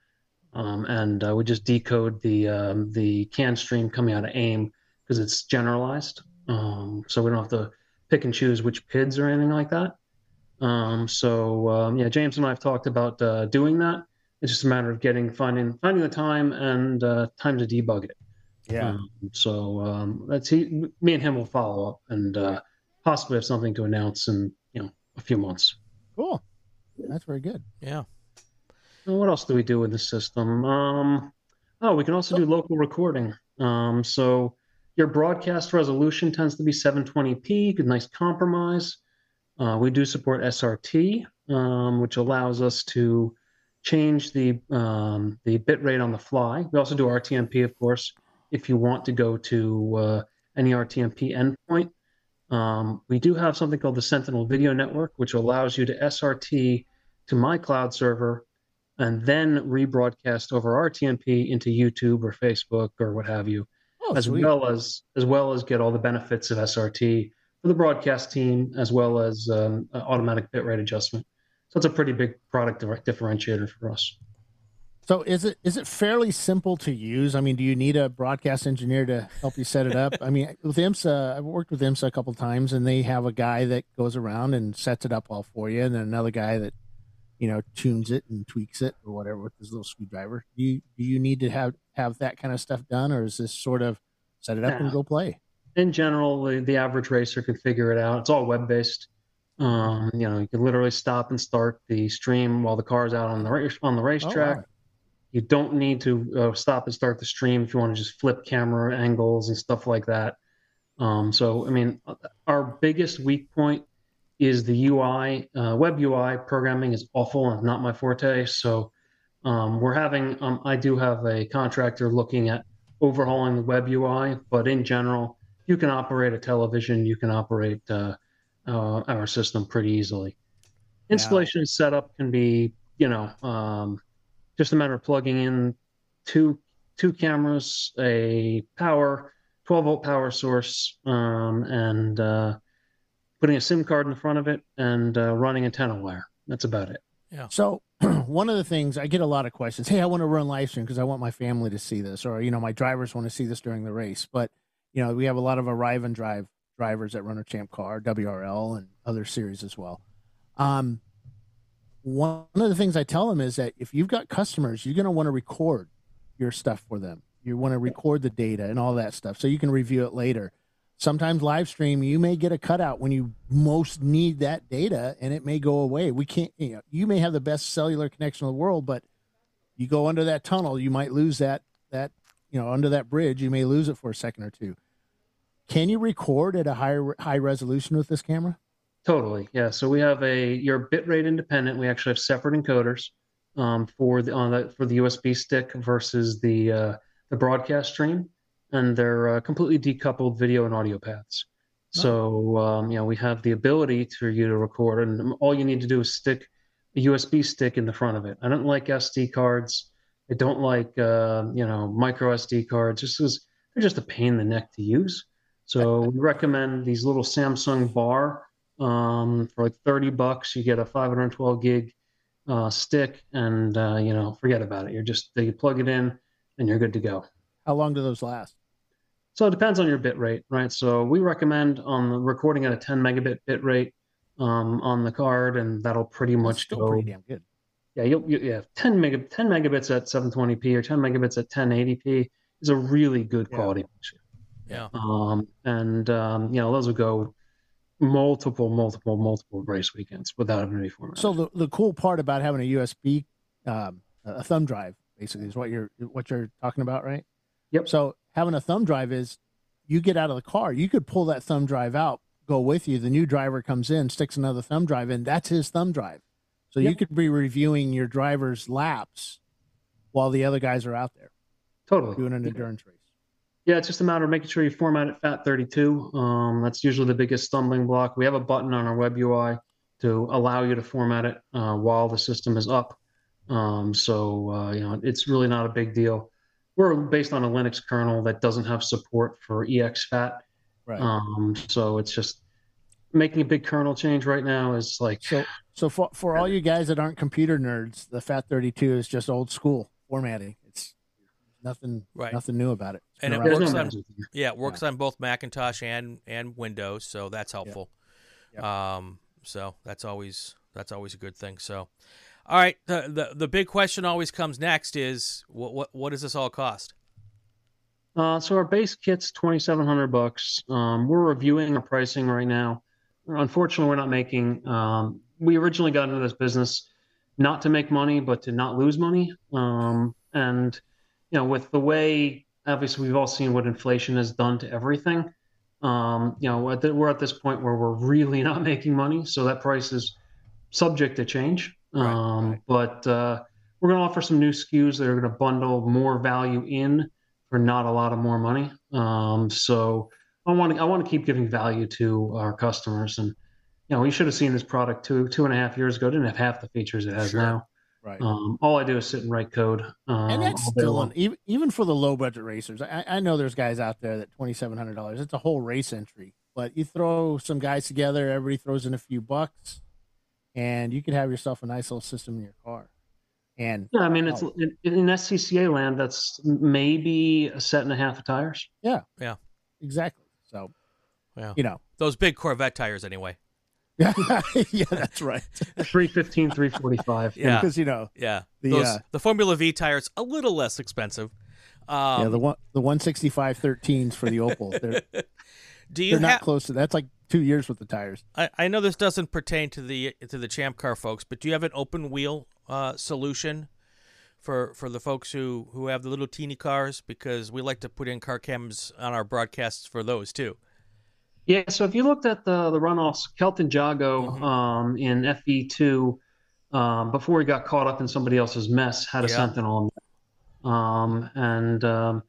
um, and uh, we just decode the um, the CAN stream coming out of AIM because it's generalized. Um, so we don't have to pick and choose which PIDs or anything like that. Um, so um, yeah, James and I have talked about uh, doing that. It's just a matter of getting finding finding the time and uh, time to debug it. Yeah. Um, so um, let's see. Me and him will follow up and uh, possibly have something to announce in you know a few months. Cool. That's very good. Yeah. And what else do we do in the system? Um, oh, we can also do local recording. Um, so your broadcast resolution tends to be 720p, good, nice compromise. Uh, we do support SRT, um, which allows us to change the um, the bit rate on the fly. We also do RTMP, of course, if you want to go to uh, any RTMP endpoint. Um, we do have something called the Sentinel Video Network, which allows you to SRT to my cloud server and then rebroadcast over RTMP into YouTube or Facebook or what have you, Oh, as sweet. well as as well as get all the benefits of SRT for the broadcast team, as well as um, automatic bitrate adjustment. So it's a pretty big product differentiator for us. So is it is it fairly simple to use? I mean, do you need a broadcast engineer to help you set it up? I mean, with IMSA, I've worked with IMSA a couple times, and they have a guy that goes around and sets it up all for you, and then another guy that you know tunes it and tweaks it or whatever with his little screwdriver. Do you do you need to have have that kind of stuff done, or is this sort of set it up and go play? in general, the, the average racer can figure it out. It's all web based. Um, you know, you can literally stop and start the stream while the car's out on the race on the racetrack. wow. You don't need to uh, stop and start the stream if you want to just flip camera angles and stuff like that. Um, so, I mean, our biggest weak point is the UI. Uh, web UI programming is awful and not my forte. So, um, we're having, um, I do have a contractor looking at overhauling the web UI, but in general, you can operate a television, you can operate uh, uh, our system pretty easily. Installation and setup can be, you know, um, just a matter of plugging in two two cameras, a power, 12 volt power source, um, and uh, putting a SIM card in the front of it and uh, running antenna wire. That's about it. Yeah. So (clears throat) one of the things I get a lot of questions. Hey, I want to run live stream because I want my family to see this, or you know, my drivers want to see this during the race. But you know, we have a lot of arrive and drive drivers at Runner Champ Car, WRL, and other series as well. Um, one of the things I tell them is that if you've got customers, you're going to want to record your stuff for them. You want to record the data and all that stuff so you can review it later. Sometimes live stream, you may get a cutout when you most need that data and it may go away. We can't, you know, you may have the best cellular connection in the world, but you go under that tunnel, you might lose that, that, you know, under that bridge, you may lose it for a second or two. Can you record at a high, high resolution with this camera? Totally, yeah. So we have a your bitrate independent. We actually have separate encoders um, for the on the for the USB stick versus the uh, the broadcast stream, and they're uh, completely decoupled video and audio paths. So um, you know we have the ability for you to record, and all you need to do is stick a USB stick in the front of it. I don't like SD cards. I don't like uh, you know micro SD cards. Just because they're just a pain in the neck to use. So (laughs) we recommend these little Samsung bar um, for like 30 bucks. You get a 512 gig uh, stick, and uh, you know, forget about it. You're just you plug it in, and you're good to go. How long do those last? So it depends on your bit rate, right? So we recommend on the recording at a 10 megabit bit rate um, on the card, and that'll pretty That's much still go. pretty damn good. Yeah, you'll, you, yeah, 10 mega 10 megabits at 720p or 10 megabits at 1080p is a really good Yeah. quality picture. Yeah. Um, and um, you know, those will go multiple, multiple, multiple race weekends without having to be formatted. So the, the cool part about having a USB, um, a thumb drive, basically, is what you're what you're talking about, right? Yep. So having a thumb drive is, you get out of the car, you could pull that thumb drive out, go with you. The new driver comes in, sticks another thumb drive in. That's his thumb drive. So you could be reviewing your driver's laps while the other guys are out there totally. doing an endurance race. Yeah, it's just a matter of making sure you format it FAT32. Um, that's usually the biggest stumbling block. We have a button on our web UI to allow you to format it uh, while the system is up. Um, so uh, you know, it's really not a big deal. We're based on a Linux kernel that doesn't have support for exFAT. Right. Um, so it's just making a big kernel change right now is like So so for for all you guys that aren't computer nerds, the FAT32 is just old school formatting. It's nothing Right. nothing new about it. It's And it works on- Yeah, it works on both Macintosh and and Windows, so that's helpful. Yep. Um, so that's always that's always a good thing. So, all right, the the, the big question always comes next is what what what does this all cost? Uh, so our base kit's twenty seven hundred bucks. Um, we're reviewing our pricing right now. Unfortunately, we're not making. Um, we originally got into this business not to make money, but to not lose money. Um, and you know, with the way obviously we've all seen what inflation has done to everything. Um, you know, at the, we're at this point where we're really (laughs) not making money, so that price is subject to change. Right, um, right. But uh, we're going to offer some new SKUs that are going to bundle more value in for not a lot of more money. Um, so I want to I want to keep giving value to our customers, and you know, we should have seen this product two two and a half years ago. It didn't have half the features it has sure. now. Right. Um, all I do is sit and write code. Um, and that's still an, even even for the low budget racers. I, I know there's guys out there that twenty seven hundred dollars. It's a whole race entry. But you throw some guys together, everybody throws in a few bucks, and you could have yourself a nice little system in your car. And yeah, I mean, it's in, in SCCA land. That's maybe a set and a half of tires. Yeah, yeah, exactly. So, yeah, you know, those big Corvette tires, anyway. (laughs) (laughs) yeah, that's right. 315, 345. Yeah. Because, you know, yeah. The, Those, uh, the Formula V tires, a little less expensive. Um, yeah, the one the 165 13s for the Opel. They're, (laughs) do you they're not close to that's like two years with the tires. I, I know this doesn't pertain to the to the Champ Car folks, but do you have an open wheel uh, solution for for the folks who who have the little teeny cars? Because we like to put in car cams on our broadcasts for those too. Yeah, so if you looked at the the runoffs, Kelton Jago mm-hmm. um, in FE2 um, before he got caught up in somebody else's mess had a yeah. Sentinel, um, and um,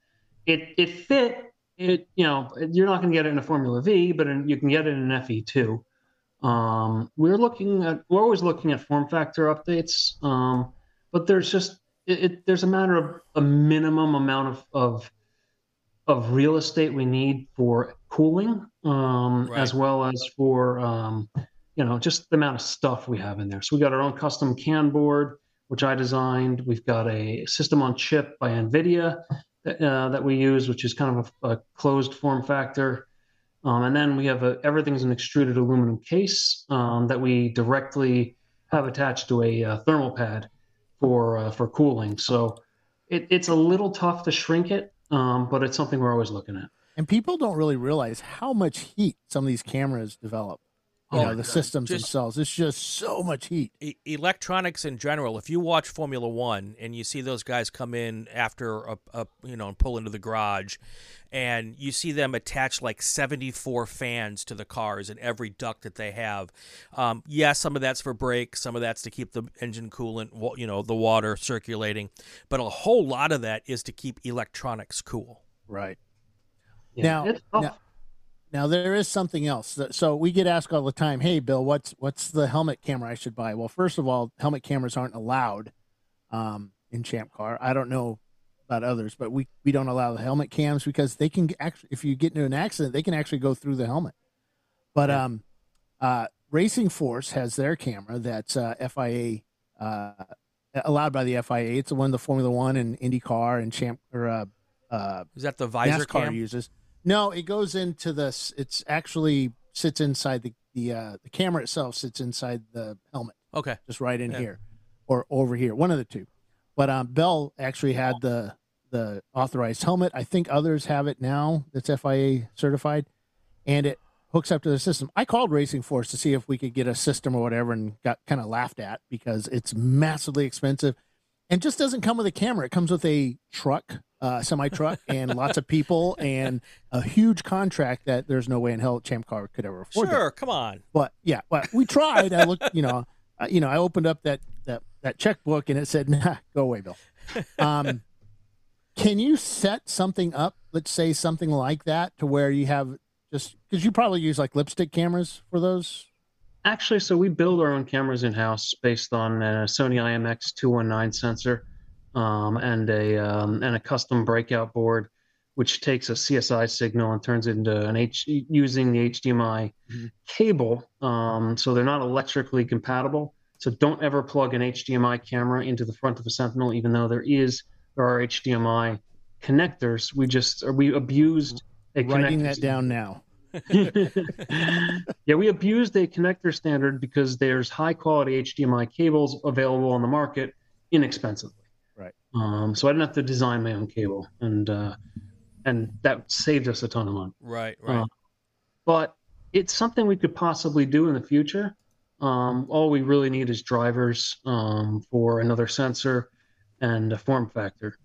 it it fit. It you know you're not going to get it in a Formula V, but in, you can get it in an FE2. Um, we're looking at we're always looking at form factor updates, um, but there's just it, it, there's a matter of a minimum amount of, of of real estate we need for cooling, um, right. as well as for um, you know just the amount of stuff we have in there. So we got our own custom CAN board, which I designed. We've got a system on chip by NVIDIA that, uh, that we use, which is kind of a, a closed form factor. Um, and then we have a, everything's an extruded aluminum case um, that we directly have attached to a, a uh, thermal pad for uh, for cooling. So it, it's a little tough to shrink it um, but it's something we're always looking at. And people don't really realize how much heat some of these cameras develop. You oh, know, the systems just, themselves. It's just so much heat. E- electronics in general. If you watch Formula One and you see those guys come in after a, a you know and pull into the garage, and you see them attach like seventy four fans to the cars and every duct that they have. Um, yes, yeah, some of that's for brakes, some of that's to keep the engine coolant, you know, the water circulating, but a whole lot of that is to keep electronics cool. Right. Yeah, now, now now there is something else. So we get asked all the time, "Hey, Bill, what's what's the helmet camera I should buy?" Well, first of all, helmet cameras aren't allowed um, in Champ Car. I don't know about others, but we we don't allow the helmet cams because they can actually, if you get into an accident, they can actually go through the helmet. But um, uh, Racing Force has their camera that's uh, FIA uh, allowed by the FIA. It's the one the Formula One and IndyCar and Champ or uh, uh, is that the visor NASCAR cam? uses. No, it goes into this. It's actually sits inside the the uh, the camera itself sits inside the helmet. Okay, just right in yeah. here, or over here, one of the two. But um, Bell actually had the the authorized helmet. I think others have it now. That's FIA certified, and it hooks up to the system. I called Racing Force to see if we could get a system or whatever, and got kind of laughed at because it's massively expensive, and just doesn't come with a camera. It comes with a truck uh, semi truck and lots of people and a huge contract that there's no way in hell Champ Car could ever afford. Sure, that. come on. But yeah, but we tried. I looked, you know, uh, you know, I opened up that that that checkbook and it said, (laughs) "Nah, go away, Bill." Um, can you set something up? Let's say something like that to where you have just because you probably use like lipstick cameras for those. Actually, so we build our own cameras in house based on a Sony IMX two one nine sensor um, and a um, and a custom breakout board, which takes a CSI signal and turns it into an H using the HDMI mm-hmm. cable. Um, so they're not electrically compatible. So don't ever plug an HDMI camera into the front of a Sentinel, even though there is there are HDMI connectors. We just we abused a writing that down now. (laughs) yeah, we abused a connector standard because there's high quality HDMI cables available on the market inexpensively. Um, so I didn't have to design my own cable, and uh, and that saved us a ton of money. Right. Right. Uh, but it's something we could possibly do in the future. Um, all we really need is drivers um, for another sensor and a form factor.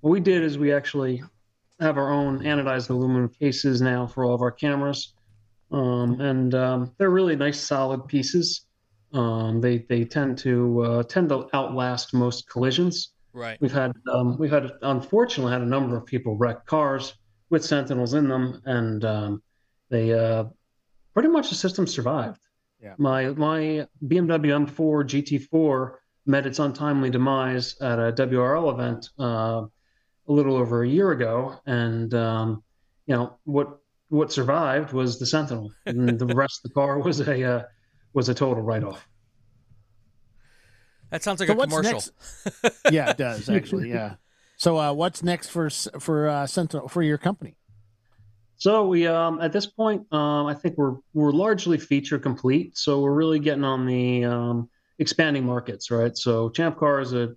What we did is we actually have our own anodized aluminum cases now for all of our cameras, um, and um, they're really nice, solid pieces. Um, they they tend to uh, tend to outlast most collisions. Right. We've had um, we've had unfortunately had a number of people wreck cars with Sentinels in them, and um, they uh, pretty much the system survived. Yeah. My my BMW M4 GT4 met its untimely demise at a WRL event uh, a little over a year ago, and um, you know what what survived was the Sentinel, and the (laughs) rest of the car was a uh, was a total write off. That sounds like So a commercial. yeah, it does actually. Yeah. So uh, what's next for s- for uh, Sentinel for your company? So we um, at this point, um, I think we're we're largely feature complete. So we're really getting on the um, expanding markets, right? So Champ Car is a,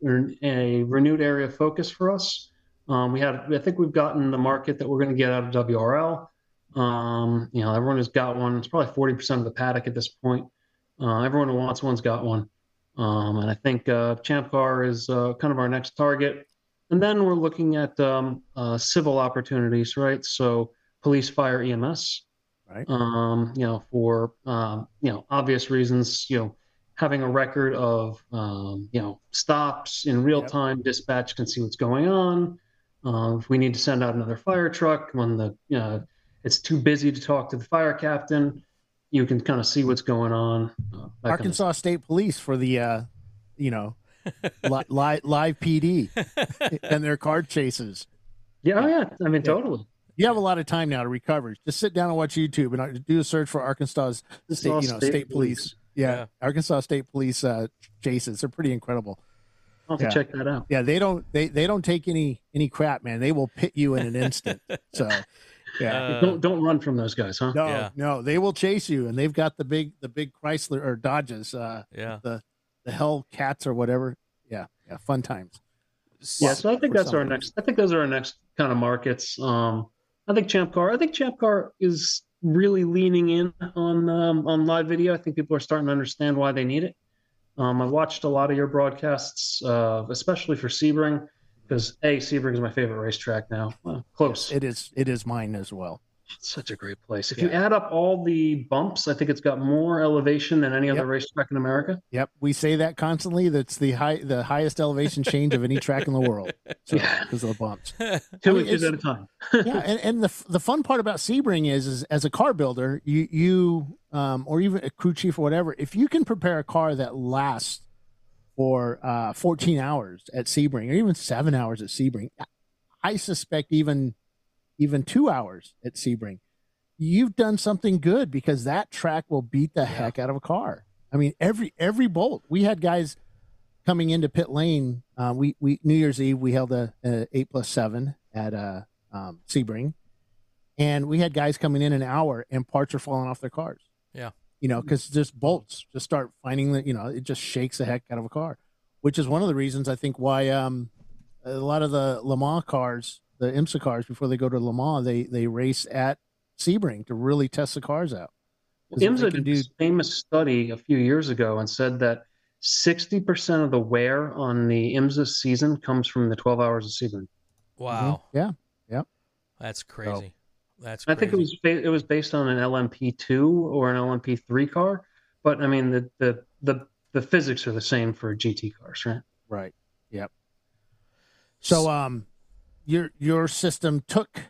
a renewed area of focus for us. Um, we had, I think we've gotten the market that we're going to get out of WRL. Um, you know, everyone has got one. It's probably forty percent of the paddock at this point. Uh, everyone who wants one's got one, um, and I think uh, Champ Car is uh, kind of our next target. And then we're looking at um, uh, civil opportunities, right? So police, fire, EMS. Right. Um, you know, for um, you know obvious reasons, you know, having a record of um, you know stops in real Yep. time, dispatch can see what's going on. Uh, if we need to send out another fire truck when the you know it's too busy to talk to the fire captain, you can kind of see what's going on. Uh, that kind of Arkansas State Police for the uh, you know (laughs) li- li- live PD (laughs) and their card chases. Yeah, oh, yeah. I mean, Yeah. totally. You have a lot of time now to recover. Just sit down and watch YouTube and uh, do a search for Arkansas state, you know, State state, police. Police. Yeah. Yeah. Arkansas State Police uh, chases. They're pretty incredible. I'll have to Yeah. check that out. Yeah, they don't they they don't take any any crap, man. They will pit you in an instant. (laughs) So, yeah. Uh, don't don't run from those guys, huh? no, yeah. no, they will chase you, and they've got the big the big Chrysler or Dodges, uh, Yeah. the the Hellcats or whatever. Yeah, yeah, fun times. Yeah, so I think For that's our next. I think those are our next kind of markets. Um, I think Champ Car. I think Champ Car is really leaning in on um, on live video. I think people are starting to understand why they need it. Um, I watched a lot of your broadcasts, uh, especially for Sebring, because a Sebring is my favorite racetrack now. Well, close. It is it is mine as well. It's such a great place. If you add up all the bumps, I think it's got more elevation than any other racetrack in America. Yep, we say that constantly. That's the high the highest elevation change of any track in the world. (laughs) So Yeah. because of the bumps. (laughs) Two mean, inches at a time. (laughs) yeah, and, and the the fun part about Sebring is, is as a car builder, you you um, or even a crew chief or whatever, if you can prepare a car that lasts for uh, 14 hours at Sebring or even seven hours at Sebring, I suspect even even two hours at Sebring, you've done something good because that track will beat the heck out of a car. I mean, every every bolt. We had guys coming into pit lane. Uh, we we New Year's Eve we held a, a eight plus seven at uh, um, Sebring, and we had guys coming in an hour and parts are falling off their cars. Yeah. You know, because just bolts just start finding that, you know it just shakes the heck out of a car, which is one of the reasons I think why um a lot of the Le Mans cars, the IMSA cars, before they go to Le Mans, they they race at Sebring to really test the cars out. if they IMSA can did this famous study a few years ago and said that 60% of the wear on the IMSA season comes from the 12 hours of Sebring. Wow. Yeah. Yeah. That's crazy. That's I think it was it was based on an LMP2 or an LMP3 car, but I mean the the the, the physics are the same for GT cars, right? Right. Yep. So um your your system took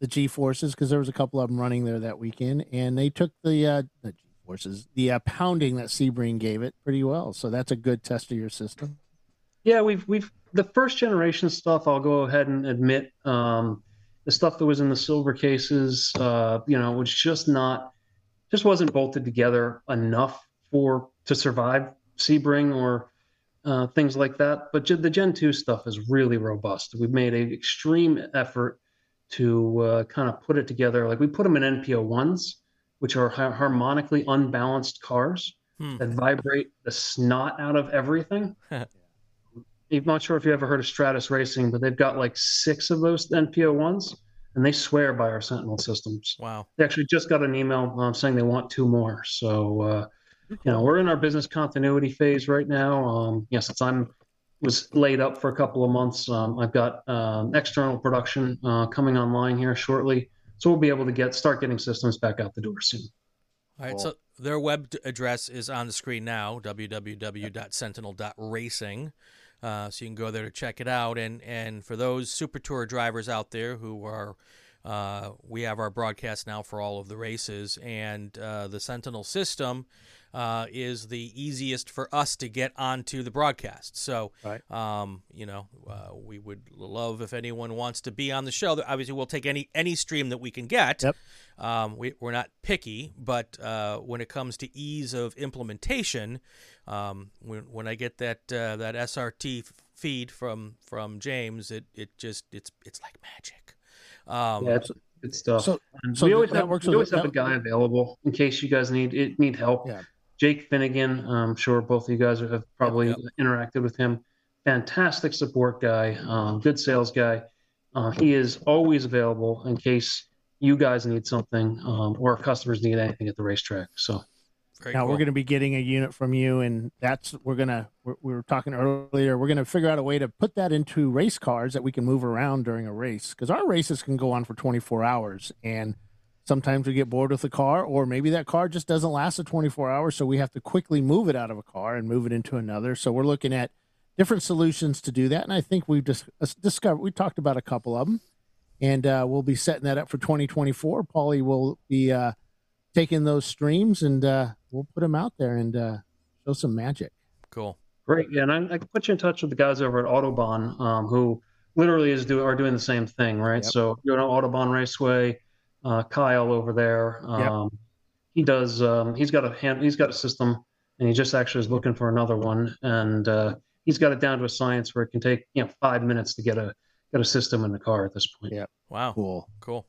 the G forces because there was a couple of them running there that weekend, and they took the uh, the G forces, the uh, pounding that Sebring gave it pretty well. So that's a good test of your system. Yeah, we've we've the first generation stuff. I'll go ahead and admit um, the stuff that was in the silver cases, uh, you know, was just not, just wasn't bolted together enough for to survive Sebring or uh, things like that. But the Gen two stuff is really robust. We've made an extreme effort to uh, kind of put it together. Like we put them in NP01s, which are har- harmonically unbalanced cars Hmm. that vibrate the snot out of everything. (laughs) I'm not sure if you ever heard of Stratus Racing, but they've got like six of those NP01s, and they swear by our Sentinel systems. Wow. They actually just got an email um, saying they want two more. So, uh, you know, we're in our business continuity phase right now. Um, yeah, since I'm was laid up for a couple of months, um, I've got um, external production uh, coming online here shortly. So we'll be able to get start getting systems back out the door soon. All right, so their web address is on the screen now www.sentinel.racing. Uh, so you can go there to check it out. And, and for those Super Tour drivers out there who are, uh, we have our broadcast now for all of the races, and uh, the Sentinel system uh, is the easiest for us to get onto the broadcast. So, Right. um, you know, uh, we would love if anyone wants to be on the show. Obviously, we'll take any any stream that we can get. Yep. Um, we, we're not picky, but uh, when it comes to ease of implementation, um, when, when I get that uh, that SRT f- feed from from James, it, it just it's it's like magic. Um, Yeah, it's good stuff. So- so we always that have, works we always have a guy available in case you guys need it, need help. Yeah. Jake Finnegan, I'm sure both of you guys have probably yep. interacted with him. Fantastic support guy, um, good sales guy. Uh, he is always available in case you guys need something um, or if customers need anything at the racetrack. So very now cool. we're going to be getting a unit from you, and that's we're gonna we're, we were talking earlier. We're going to figure out a way to put that into race cars that we can move around during a race because our races can go on for 24 hours, and sometimes we get bored with the car, or maybe that car just doesn't last the 24 hours, so we have to quickly move it out of a car and move it into another. So we're looking at different solutions to do that, and I think we've just discovered we talked about a couple of them, and uh, we'll be setting that up for 2024. Paulie will be. Uh, taking those streams and uh, we'll put them out there and uh, show some magic. cool. Great, yeah, and I, I can put you in touch with the guys over at Autobahn, um, who literally is do are doing the same thing, right? Yep. So you know, Autobahn Raceway, uh, Kyle over there, Yep. um, he does. Um, he's got a hand, he's got a system, and he just actually is looking for another one, and uh, he's got it down to a science where it can take you know five minutes to get a get a system in the car at this point. Yeah. Wow. Cool. Cool.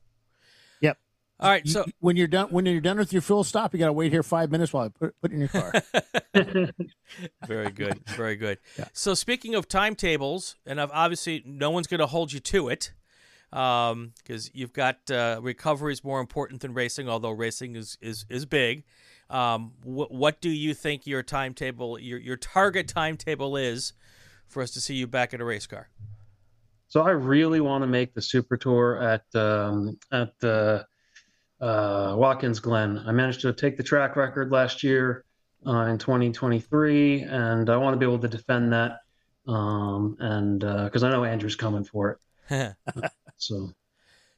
Yep. All right. You- So when you're done, when you're done with your fuel stop, you got to wait here five minutes while I put put it in your car. (laughs) very good. Very good. Yeah. So speaking of timetables, and I've obviously no one's going to hold you to it because you've got uh, recovery is more important than racing, although racing is is is big. Um, wh- what do you think your timetable, your your target timetable is for us to see you back in a race car? So I really want to make the Super Tour at um, at the uh, Watkins Glen. I managed to take the track record last year uh, in 2023, and I want to be able to defend that. Um, and because I know Andrew's coming for it, (laughs) so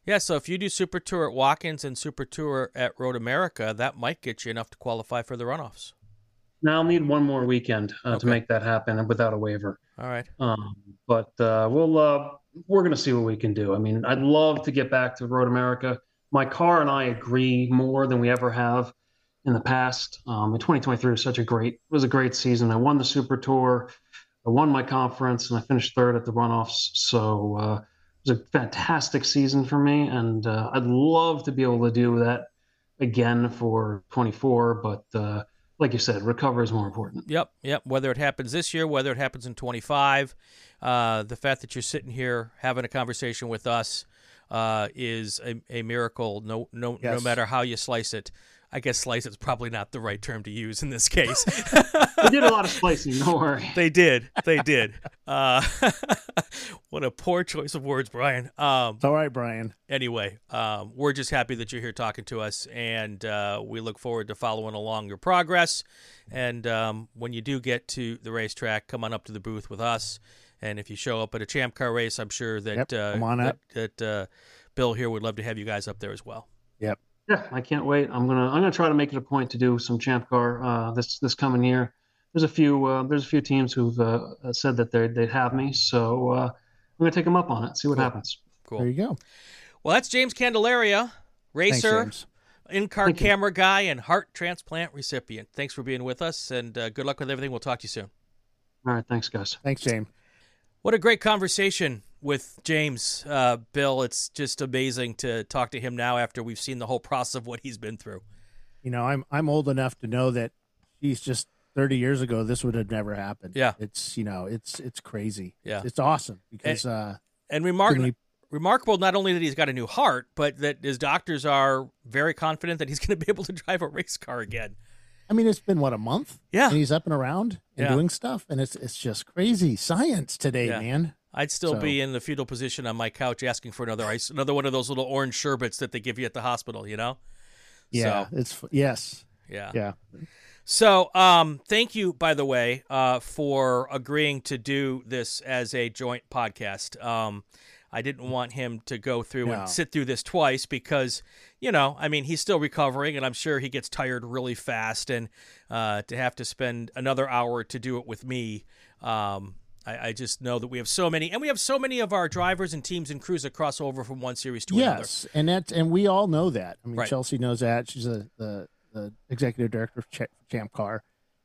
Yeah, so if you do Super Tour at Watkins and Super Tour at Road America, that might get you enough to qualify for the runoffs. now I'll need one more weekend uh, Okay. to make that happen without a waiver. All right. Um, but uh, we'll uh, we're going to see what we can do. I mean, I'd love to get back to Road America. My car and I agree more than we ever have in the past. Um, and 2023 was such a great was a great season. I won the Super Tour, I won my conference, and I finished third at the runoffs. So uh, was a fantastic season for me, and uh, I'd love to be able to do that again for 24. But uh, like you said, recovery is more important. Yep, yep. Whether it happens this year, whether it happens in 25, uh, the fact that you're sitting here having a conversation with us uh, is a, a miracle. No, no, no matter how you slice it. I guess slice is probably not the right term to use in this case. (laughs) We did a lot of splicing. Don't worry. they did, they did. Uh, (laughs) what a poor choice of words, Brian. Um, it's all right, Brian. anyway, um, we're just happy that you're here talking to us, and uh, we look forward to following along your progress. And um, when you do get to the racetrack, come on up to the booth with us. And if you show up at a Champ Car race, I'm sure that Yep, uh, that, that uh, Bill here would love to have you guys up there as well. Yep. Yeah, I can't wait. I'm gonna I'm gonna try to make it a point to do some Champ Car uh, this this coming year. There's a few uh, there's a few teams who've uh, said that they they'd have me, so uh, I'm gonna take them up on it. See what Cool. happens. Cool. There you go. Well, that's James Candelaria, racer, in-car Thank you. camera guy, and heart transplant recipient. Thanks for being with us, and uh, good luck with everything. We'll talk to you soon. All right, thanks guys. Thanks, James. What a great conversation with James uh, Bill. It's just amazing to talk to him now after we've seen the whole process of what he's been through. You know, I'm I'm old enough to know that he's just 30 years ago this would have never happened. Yeah. It's you know, it's it's crazy. Yeah. It's, it's awesome because uh And remarkable. Remarkable not only that he's got a new heart, but that his doctors are very confident that he's (laughs) going to be able to drive a race car again. I mean it's been what a month? Yeah. And he's up and around and Yeah. doing stuff and it's it's just crazy. Science today, Yeah. man. I'd still So- be in the fetal position on my couch asking for another ice, another one of those little orange sherbets that they give you at the hospital. You know? Yeah. So, It's yes. yeah. Yeah. So, um, thank you, by the way, uh, for agreeing to do this as a joint podcast. Um, I didn't want him to go through No. and sit through this twice because, you know, I mean, he's still recovering, and I'm sure he gets tired really fast. And uh, to have to spend another hour to do it with me, um, I, I just know that we have so many, and we have so many of our drivers and teams and crews that cross over from one series to another. Yes, and that's and we all know that. I mean, Right. Chelsea knows that. She's a, the the executive director of Ch- Champ Car,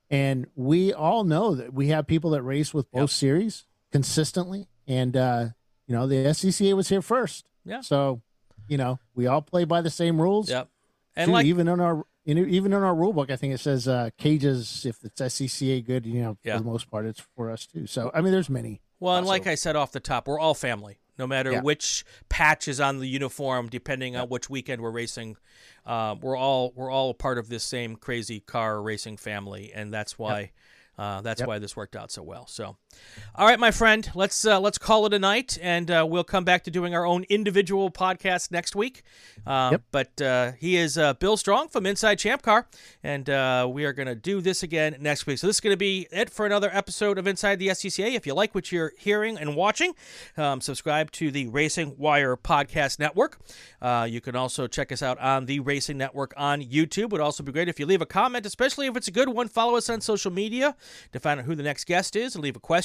and we all know that we have people that race with both Yep. series consistently. And uh, you know, the SCCA was here first. Yeah. So, you know, we all play by the same rules. Yep. And Shoot, like, even in our in, even in our rule book, I think it says uh, cages. If it's SCCA good, you know, Yeah. for the most part, it's for us too. So, I mean, there's many. Well, and like I said off the top, we're all family. No matter Yeah. which patch is on the uniform, depending on which weekend we're racing, uh, we're all we're all a part of this same crazy car racing family, and that's why uh, that's why this worked out so well. So, all right, my friend, let's uh, let's call it a night, and uh, we'll come back to doing our own individual podcast next week. Uh, Yep. But uh, he is uh, Bill Strong from Inside Champ Car, and uh, we are going to do this again next week. So this is going to be it for another episode of Inside the SCCA. If you like what you're hearing and watching, um, subscribe to the Racing Wire Podcast Network. Uh, you can also check us out on the Racing Network on YouTube. Would also be great if you leave a comment, especially if it's a good one. Follow us on social media to find out who the next guest is and leave a question.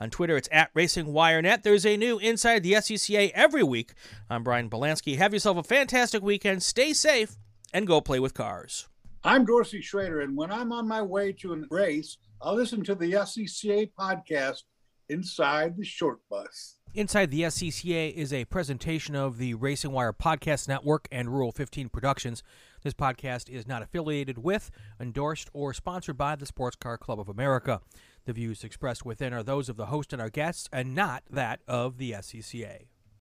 On Twitter, it's at Racing WireNet. There's a new Inside the SCCA every week. I'm Brian Belansky. Have yourself a fantastic weekend. Stay safe and go play with cars. I'm Dorsey Schroeder, and when I'm on my way to a race, I'll listen to the SCCA podcast inside the short bus. Inside the SCCA is a presentation of the Racing Wire Podcast Network and Rule 15 Productions. This podcast is not affiliated with, endorsed, or sponsored by the Sports Car Club of America. The views expressed within are those of the host and our guests, and not that of the SCCA.